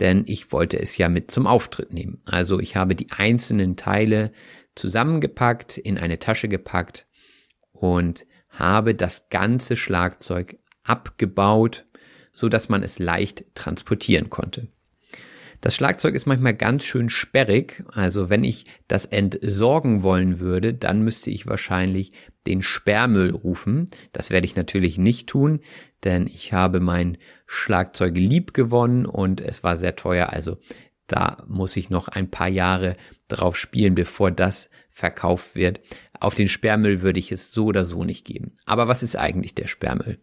denn ich wollte es ja mit zum Auftritt nehmen. Also ich habe die einzelnen Teile zusammengepackt, in eine Tasche gepackt und habe das ganze Schlagzeug abgebaut, so dass man es leicht transportieren konnte. Das Schlagzeug ist manchmal ganz schön sperrig, also wenn ich das entsorgen wollen würde, dann müsste ich wahrscheinlich den Sperrmüll rufen. Das werde ich natürlich nicht tun, denn ich habe mein Schlagzeug lieb gewonnen und es war sehr teuer, also da muss ich noch ein paar Jahre drauf spielen, bevor das verkauft wird. Auf den Sperrmüll würde ich es so oder so nicht geben. Aber was ist eigentlich der Sperrmüll?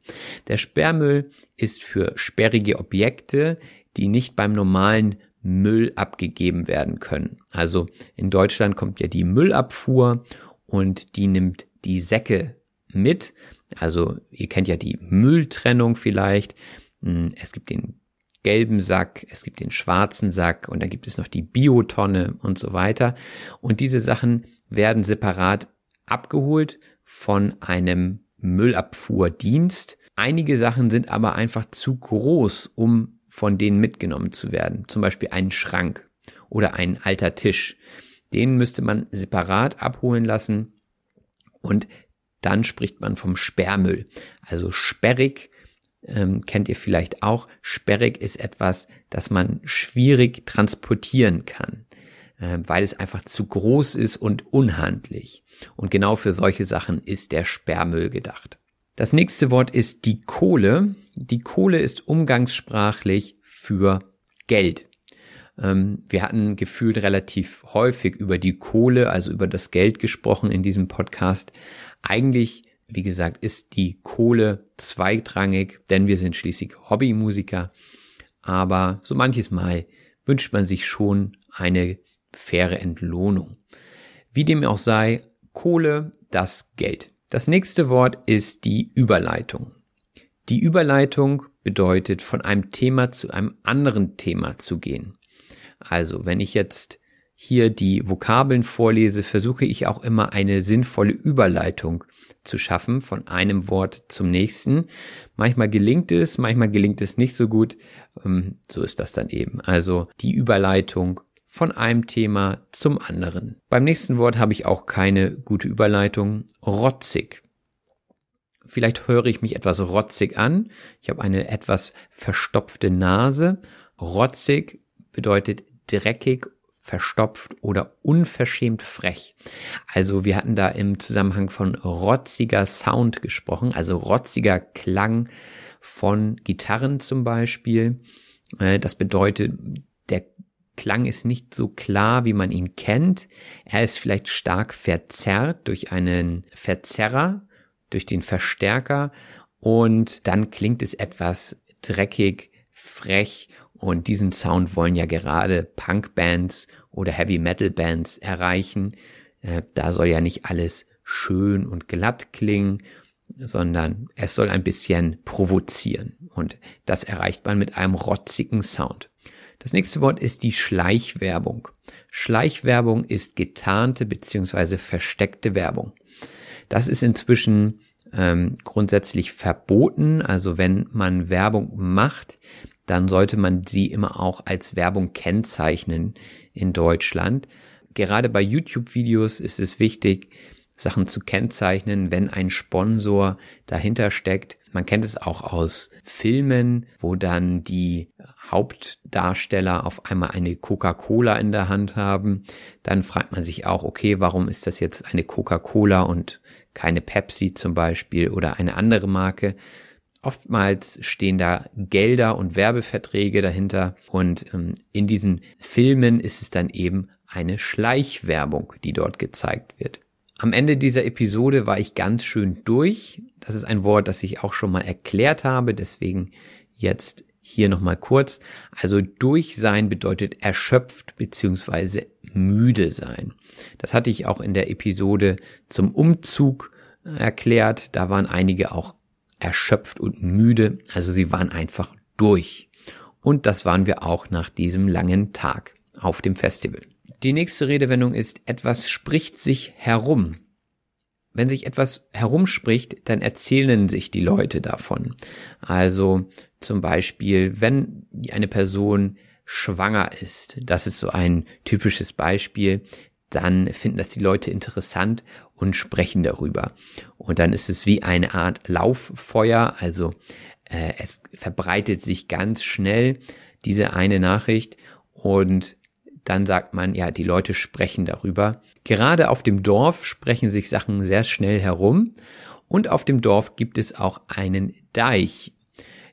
Der Sperrmüll ist für sperrige Objekte, die nicht beim normalen Müll abgegeben werden können. Also in Deutschland kommt ja die Müllabfuhr und die nimmt die Säcke mit. Also ihr kennt ja die Mülltrennung vielleicht. Hm, es gibt den gelben Sack, es gibt den schwarzen Sack und dann gibt es noch die Biotonne und so weiter. Und diese Sachen werden separat abgeholt von einem Müllabfuhrdienst. Einige Sachen sind aber einfach zu groß, um von denen mitgenommen zu werden. Zum Beispiel ein Schrank oder ein alter Tisch. Den müsste man separat abholen lassen und dann spricht man vom Sperrmüll. Also sperrig ähm, kennt ihr vielleicht auch. Sperrig ist etwas, das man schwierig transportieren kann, weil es einfach zu groß ist und unhandlich. Und genau für solche Sachen ist der Sperrmüll gedacht. Das nächste Wort ist die Kohle. Die Kohle ist umgangssprachlich für Geld. Ähm, wir hatten gefühlt relativ häufig über die Kohle, also über das Geld gesprochen in diesem Podcast. Eigentlich wie gesagt, ist die Kohle zweitrangig, denn wir sind schließlich Hobbymusiker. Aber so manches Mal wünscht man sich schon eine faire Entlohnung. Wie dem auch sei, Kohle, das Geld. Das nächste Wort ist die Überleitung. Die Überleitung bedeutet, von einem Thema zu einem anderen Thema zu gehen. Also, wenn ich jetzt hier die Vokabeln vorlese, versuche ich auch immer eine sinnvolle Überleitung zu schaffen von einem Wort zum nächsten. Manchmal gelingt es, manchmal gelingt es nicht so gut. Ähm, so ist das dann eben. Also die Überleitung von einem Thema zum anderen. Beim nächsten Wort habe ich auch keine gute Überleitung. Rotzig. Vielleicht höre ich mich etwas rotzig an. Ich habe eine etwas verstopfte Nase. Rotzig bedeutet dreckig verstopft oder unverschämt frech. Also wir hatten da im Zusammenhang von rotziger Sound gesprochen, also rotziger Klang von Gitarren zum Beispiel. Äh, das bedeutet, Klang ist nicht so klar, wie man ihn kennt. Er ist vielleicht stark verzerrt durch einen Verzerrer, durch den Verstärker und dann klingt es etwas dreckig, frech und diesen Sound wollen ja gerade Punkbands oder Heavy Metal Bands erreichen. Äh, da soll ja nicht alles schön und glatt klingen, sondern es soll ein bisschen provozieren. Und das erreicht man mit einem rotzigen Sound. Das nächste Wort ist die Schleichwerbung. Schleichwerbung ist getarnte beziehungsweise versteckte Werbung. Das ist inzwischen ähm, grundsätzlich verboten. Also wenn man Werbung macht, dann sollte man sie immer auch als Werbung kennzeichnen in Deutschland. Gerade bei YouTube-Videos ist es wichtig, Sachen zu kennzeichnen, wenn ein Sponsor dahinter steckt. Man kennt es auch aus Filmen, wo dann die Hauptdarsteller auf einmal eine Coca-Cola in der Hand haben. Dann fragt man sich auch, okay, warum ist das jetzt eine Coca-Cola und keine Pepsi zum Beispiel oder eine andere Marke? Oftmals stehen da Gelder und Werbeverträge dahinter und ähm, in diesen Filmen ist es dann eben eine Schleichwerbung, die dort gezeigt wird. Am Ende dieser Episode war ich ganz schön durch. Das ist ein Wort, das ich auch schon mal erklärt habe, deswegen jetzt hier nochmal kurz. Also durch sein bedeutet erschöpft beziehungsweise müde sein. Das hatte ich auch in der Episode zum Umzug äh, erklärt. Da waren einige auch erschöpft und müde. Also sie waren einfach durch. Und das waren wir auch nach diesem langen Tag auf dem Festival. Die nächste Redewendung ist, etwas spricht sich herum. Wenn sich etwas herumspricht, dann erzählen sich die Leute davon. Also zum Beispiel, wenn eine Person schwanger ist, das ist so ein typisches Beispiel, dann finden das die Leute interessant und sprechen darüber. Und dann ist es wie eine Art Lauffeuer, also äh, es verbreitet sich ganz schnell diese eine Nachricht und dann sagt man, ja, die Leute sprechen darüber. Gerade auf dem Dorf sprechen sich Sachen sehr schnell herum und auf dem Dorf gibt es auch einen Deich.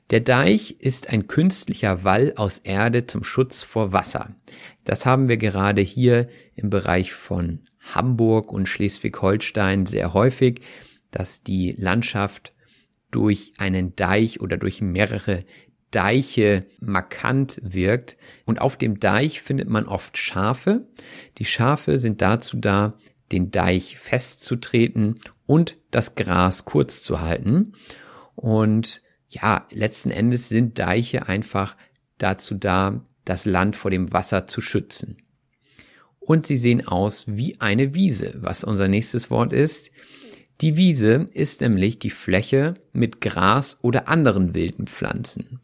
Der Deich ist ein künstlicher Wall aus Erde zum Schutz vor Wasser. Das haben wir gerade hier im Bereich von Hamburg und Schleswig-Holstein sehr häufig, dass die Landschaft durch einen Deich oder durch mehrere Deiche markant wirkt. Und auf dem Deich findet man oft Schafe. Die Schafe sind dazu da, den Deich festzutreten und das Gras kurz zu halten. Und ja, letzten Endes sind Deiche einfach dazu da, das Land vor dem Wasser zu schützen. Und sie sehen aus wie eine Wiese, was unser nächstes Wort ist. Die Wiese ist nämlich die Fläche mit Gras oder anderen wilden Pflanzen.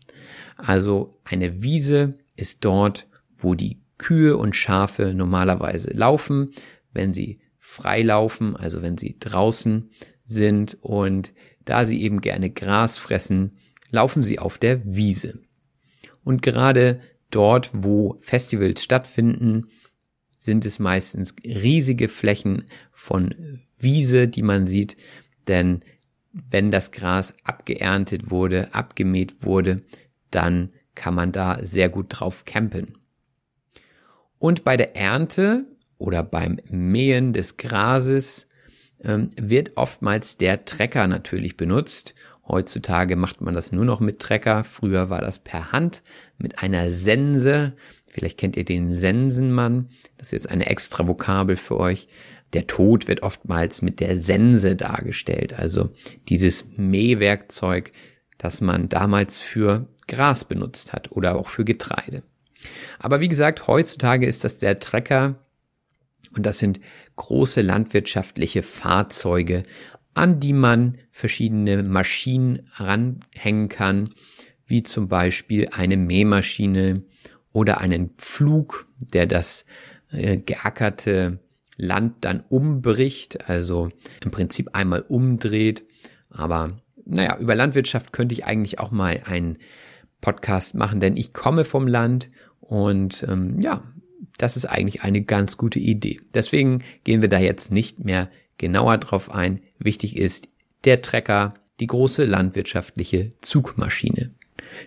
Also eine Wiese ist dort, wo die Kühe und Schafe normalerweise laufen, wenn sie frei laufen, also wenn sie draußen sind und da sie eben gerne Gras fressen, laufen sie auf der Wiese. Und gerade dort, wo Festivals stattfinden, sind es meistens riesige Flächen von Wiese, die man sieht, denn wenn das Gras abgeerntet wurde, abgemäht wurde, dann kann man da sehr gut drauf campen. Und bei der Ernte oder beim Mähen des Grases ähm, wird oftmals der Trecker natürlich benutzt. Heutzutage macht man das nur noch mit Trecker. Früher war das per Hand mit einer Sense. Vielleicht kennt ihr den Sensenmann. Das ist jetzt eine extra Vokabel für euch. Der Tod wird oftmals mit der Sense dargestellt. Also dieses Mähwerkzeug, das man damals für Gras benutzt hat oder auch für Getreide. Aber wie gesagt, heutzutage ist das der Trecker und das sind große landwirtschaftliche Fahrzeuge, an die man verschiedene Maschinen ranhängen kann, wie zum Beispiel eine Mähmaschine oder einen Pflug, der das äh, geackerte Land dann umbricht, also im Prinzip einmal umdreht. Aber naja, über Landwirtschaft könnte ich eigentlich auch mal einen Podcast machen, denn ich komme vom Land und ähm, ja, das ist eigentlich eine ganz gute Idee. Deswegen gehen wir da jetzt nicht mehr genauer drauf ein. Wichtig ist der Trecker, die große landwirtschaftliche Zugmaschine.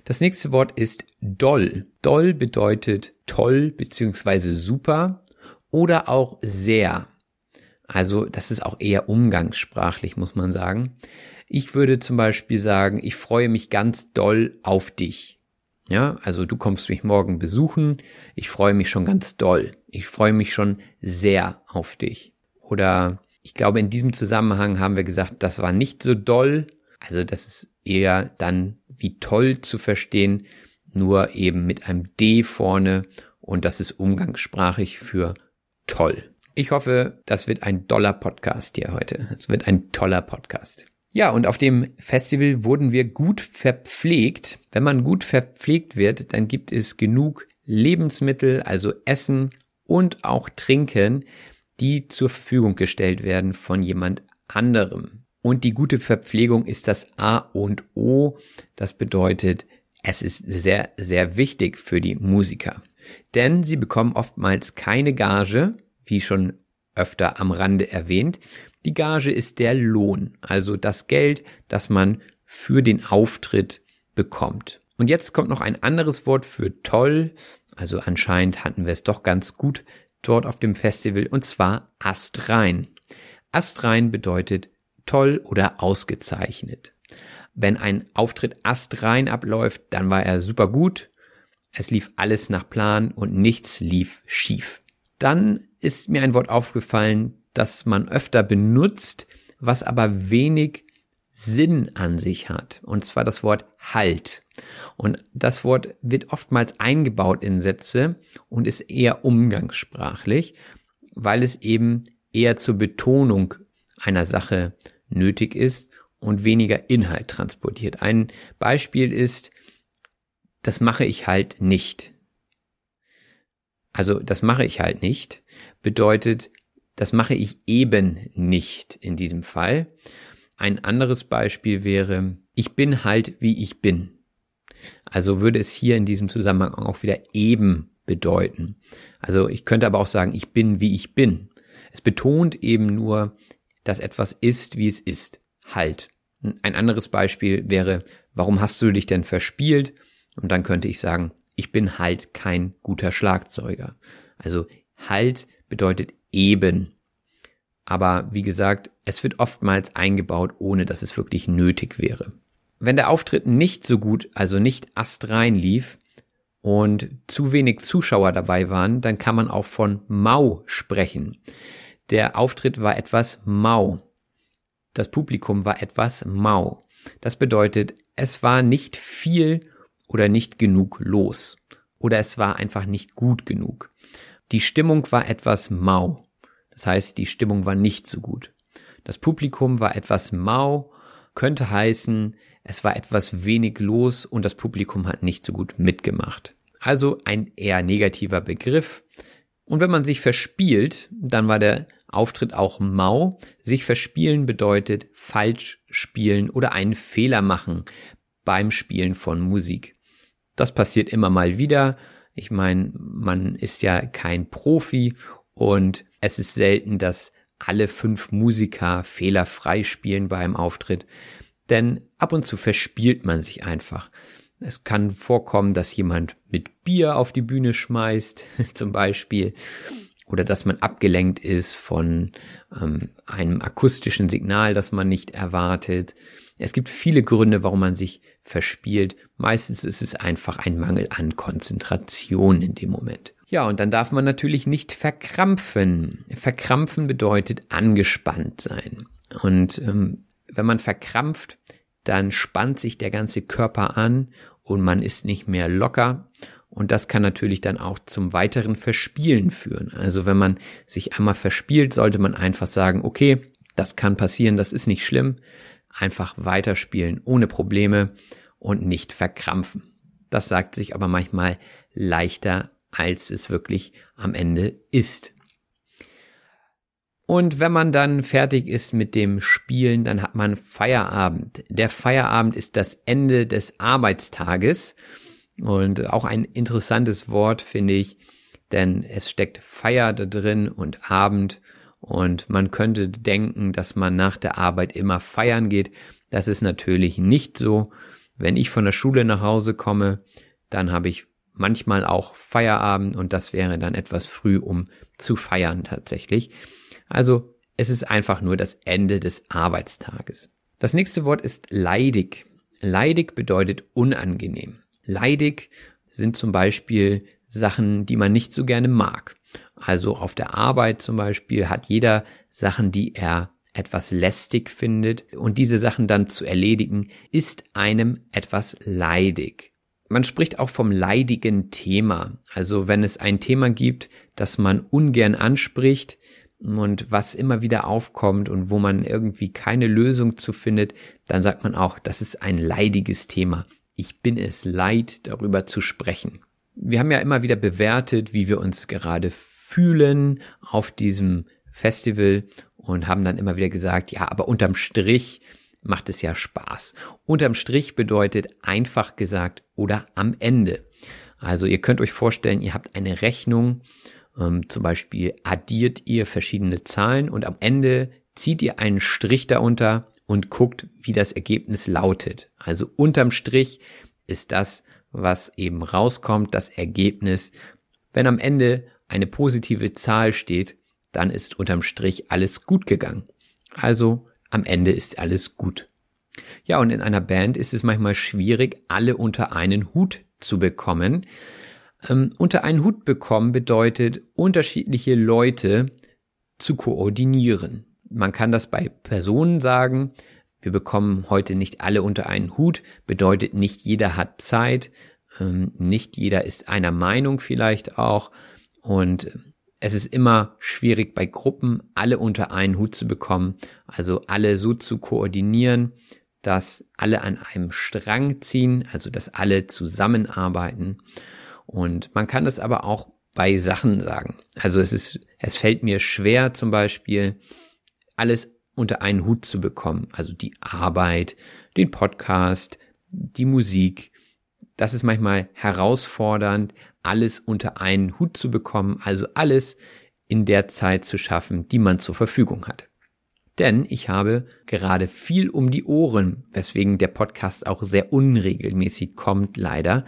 Das nächste Wort ist doll. Doll bedeutet toll beziehungsweise super oder auch sehr. Also das ist auch eher umgangssprachlich, muss man sagen. Ich würde zum Beispiel sagen, ich freue mich ganz doll auf dich. Ja, also du kommst mich morgen besuchen. Ich freue mich schon ganz doll. Ich freue mich schon sehr auf dich. Oder ich glaube, in diesem Zusammenhang haben wir gesagt, das war nicht so doll. Also das ist eher dann wie toll zu verstehen, nur eben mit einem D vorne und das ist umgangssprachlich für toll. Ich hoffe, das wird ein doller Podcast hier heute. Es wird ein toller Podcast. Ja, und auf dem Festival wurden wir gut verpflegt. Wenn man gut verpflegt wird, dann gibt es genug Lebensmittel, also Essen und auch Trinken, die zur Verfügung gestellt werden von jemand anderem. Und die gute Verpflegung ist das A und O. Das bedeutet, es ist sehr, sehr wichtig für die Musiker. Denn sie bekommen oftmals keine Gage, wie schon öfter am Rande erwähnt. Die Gage ist der Lohn, also das Geld, das man für den Auftritt bekommt. Und jetzt kommt noch ein anderes Wort für toll. Also anscheinend hatten wir es doch ganz gut dort auf dem Festival und zwar astrein. Astrein bedeutet toll oder ausgezeichnet. Wenn ein Auftritt astrein abläuft, dann war er super gut. Es lief alles nach Plan und nichts lief schief. Dann ist mir ein Wort aufgefallen, das man öfter benutzt, was aber wenig Sinn an sich hat. Und zwar das Wort Halt. Und das Wort wird oftmals eingebaut in Sätze und ist eher umgangssprachlich, weil es eben eher zur Betonung einer Sache nötig ist und weniger Inhalt transportiert. Ein Beispiel ist, das mache ich halt nicht. Also das mache ich halt nicht bedeutet, das mache ich eben nicht in diesem Fall. Ein anderes Beispiel wäre, ich bin halt wie ich bin. Also würde es hier in diesem Zusammenhang auch wieder eben bedeuten. Also ich könnte aber auch sagen, ich bin wie ich bin. Es betont eben nur, dass etwas ist, wie es ist. Halt. Ein anderes Beispiel wäre, warum hast du dich denn verspielt? Und dann könnte ich sagen, ich bin halt kein guter Schlagzeuger. Also halt bedeutet eben. Aber wie gesagt, es wird oftmals eingebaut, ohne dass es wirklich nötig wäre. Wenn der Auftritt nicht so gut, also nicht astrein lief und zu wenig Zuschauer dabei waren, dann kann man auch von mau sprechen. Der Auftritt war etwas mau. Das Publikum war etwas mau. Das bedeutet, es war nicht viel oder nicht genug los. Oder es war einfach nicht gut genug. Die Stimmung war etwas mau. Das heißt, die Stimmung war nicht so gut. Das Publikum war etwas mau, könnte heißen, es war etwas wenig los und das Publikum hat nicht so gut mitgemacht. Also ein eher negativer Begriff. Und wenn man sich verspielt, dann war der Auftritt auch mau. Sich verspielen bedeutet falsch spielen oder einen Fehler machen beim Spielen von Musik. Das passiert immer mal wieder. Ich meine, man ist ja kein Profi und es ist selten, dass alle fünf Musiker fehlerfrei spielen beim Auftritt, denn ab und zu verspielt man sich einfach. Es kann vorkommen, dass jemand mit Bier auf die Bühne schmeißt, zum Beispiel, oder dass man abgelenkt ist von ähm, einem akustischen Signal, das man nicht erwartet. Es gibt viele Gründe, warum man sich verspielt. Meistens ist es einfach ein Mangel an Konzentration in dem Moment. Ja, und dann darf man natürlich nicht verkrampfen. Verkrampfen bedeutet angespannt sein. Und ähm, wenn man verkrampft, dann spannt sich der ganze Körper an und man ist nicht mehr locker. Und das kann natürlich dann auch zum weiteren Verspielen führen. Also wenn man sich einmal verspielt, sollte man einfach sagen, okay, das kann passieren, das ist nicht schlimm einfach weiterspielen ohne Probleme und nicht verkrampfen. Das sagt sich aber manchmal leichter, als es wirklich am Ende ist. Und wenn man dann fertig ist mit dem Spielen, dann hat man Feierabend. Der Feierabend ist das Ende des Arbeitstages und auch ein interessantes Wort finde ich, denn es steckt Feier da drin und Abend und man könnte denken, dass man nach der Arbeit immer feiern geht. Das ist natürlich nicht so. Wenn ich von der Schule nach Hause komme, dann habe ich manchmal auch Feierabend und das wäre dann etwas früh, um zu feiern tatsächlich. Also Es ist einfach nur das Ende des Arbeitstages. Das nächste Wort ist leidig. Leidig bedeutet unangenehm. Leidig sind zum Beispiel Sachen, die man nicht so gerne mag. Also auf der Arbeit zum Beispiel hat jeder Sachen, die er etwas lästig findet und diese Sachen dann zu erledigen, ist einem etwas leidig. Man spricht auch vom leidigen Thema. Also wenn es ein Thema gibt, das man ungern anspricht und was immer wieder aufkommt und wo man irgendwie keine Lösung zu findet, dann sagt man auch, das ist ein leidiges Thema. Ich bin es leid, darüber zu sprechen. Wir haben ja immer wieder bewertet, wie wir uns gerade fühlen auf diesem Festival und haben dann immer wieder gesagt, ja, aber unterm Strich macht es ja Spaß. Unterm Strich bedeutet einfach gesagt oder am Ende. Also ihr könnt euch vorstellen, ihr habt eine Rechnung, ähm, zum Beispiel addiert ihr verschiedene Zahlen und am Ende zieht ihr einen Strich darunter und guckt, wie das Ergebnis lautet. Also unterm Strich ist das, was eben rauskommt, das Ergebnis. Wenn am Ende eine positive Zahl steht, dann ist unterm Strich alles gut gegangen. Also am Ende ist alles gut. Ja, und in einer Band ist es manchmal schwierig, alle unter einen Hut zu bekommen. Ähm, unter einen Hut bekommen bedeutet, unterschiedliche Leute zu koordinieren. Man kann das bei Personen sagen. Wir bekommen heute nicht alle unter einen Hut, bedeutet nicht jeder hat Zeit, ähm, nicht jeder ist einer Meinung vielleicht auch. Und es ist immer schwierig bei Gruppen alle unter einen Hut zu bekommen, also alle so zu koordinieren, dass alle an einem Strang ziehen, also dass alle zusammenarbeiten. Und man kann das aber auch bei Sachen sagen. Also es ist, es fällt mir schwer zum Beispiel alles unter einen Hut zu bekommen. Also die Arbeit, den Podcast, die Musik. Das ist manchmal herausfordernd, alles unter einen Hut zu bekommen, also alles in der Zeit zu schaffen, die man zur Verfügung hat. Denn ich habe gerade viel um die Ohren, weswegen der Podcast auch sehr unregelmäßig kommt, leider.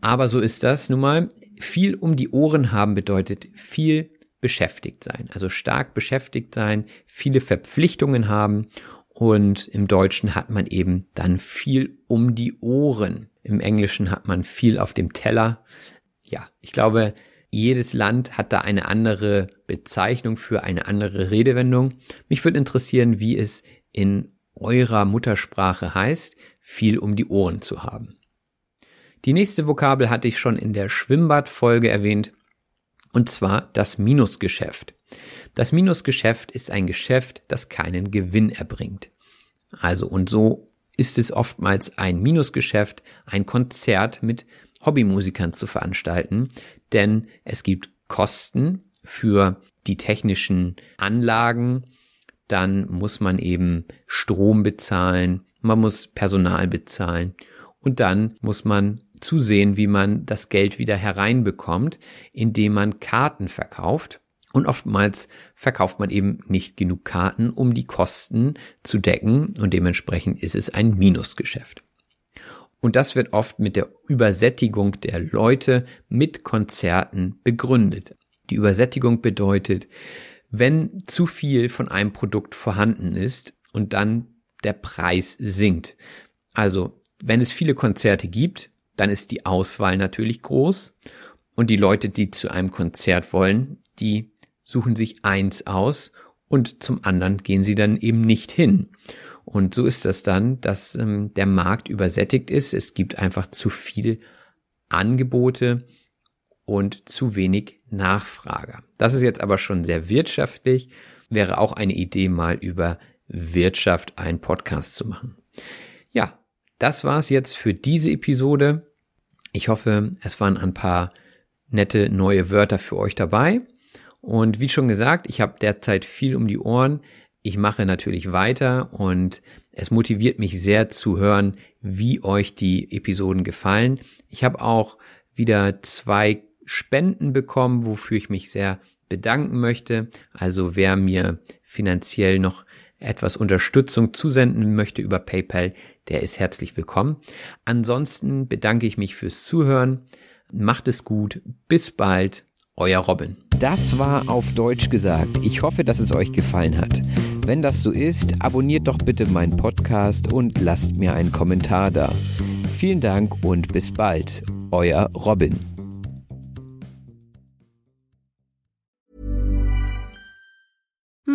Aber so ist das nun mal. Viel um die Ohren haben bedeutet viel beschäftigt sein, also stark beschäftigt sein, viele Verpflichtungen haben und im Deutschen hat man eben dann viel um die Ohren. Im Englischen hat man viel auf dem Teller, ja, ich glaube, jedes Land hat da eine andere Bezeichnung für eine andere Redewendung. Mich würde interessieren, wie es in eurer Muttersprache heißt, viel um die Ohren zu haben. Die nächste Vokabel hatte ich schon in der Schwimmbadfolge erwähnt, und zwar das Minusgeschäft. Das Minusgeschäft ist ein Geschäft, das keinen Gewinn erbringt. Also und so ist es oftmals ein Minusgeschäft, ein Konzert mit Hobbymusikern zu veranstalten, denn es gibt Kosten für die technischen Anlagen, dann muss man eben Strom bezahlen, man muss Personal bezahlen und dann muss man zusehen, wie man das Geld wieder hereinbekommt, indem man Karten verkauft. Und oftmals verkauft man eben nicht genug Karten, um die Kosten zu decken und dementsprechend ist es ein Minusgeschäft. Und das wird oft mit der Übersättigung der Leute mit Konzerten begründet. Die Übersättigung bedeutet, wenn zu viel von einem Produkt vorhanden ist und dann der Preis sinkt. Also, wenn es viele Konzerte gibt, dann ist die Auswahl natürlich groß und die Leute, die zu einem Konzert wollen, die suchen sich eins aus und zum anderen gehen sie dann eben nicht hin. Und so ist das dann, dass ähm, der Markt übersättigt ist. Es gibt einfach zu viel Angebote und zu wenig Nachfrage. Das ist jetzt aber schon sehr wirtschaftlich. Wäre auch eine Idee, mal über Wirtschaft einen Podcast zu machen. Ja, das war's jetzt für diese Episode. Ich hoffe, es waren ein paar nette neue Wörter für euch dabei. Und wie schon gesagt, ich habe derzeit viel um die Ohren ich mache natürlich weiter und es motiviert mich sehr zu hören, wie euch die Episoden gefallen. Ich habe auch wieder zwei Spenden bekommen, wofür ich mich sehr bedanken möchte. Also wer mir finanziell noch etwas Unterstützung zusenden möchte über PayPal, der ist herzlich willkommen. Ansonsten bedanke ich mich fürs Zuhören. Macht es gut. Bis bald. Euer Robin. Das war auf Deutsch gesagt. Ich hoffe, dass es euch gefallen hat. Wenn das so ist, abonniert doch bitte meinen Podcast und lasst mir einen Kommentar da. Vielen Dank und bis bald. Euer Robin.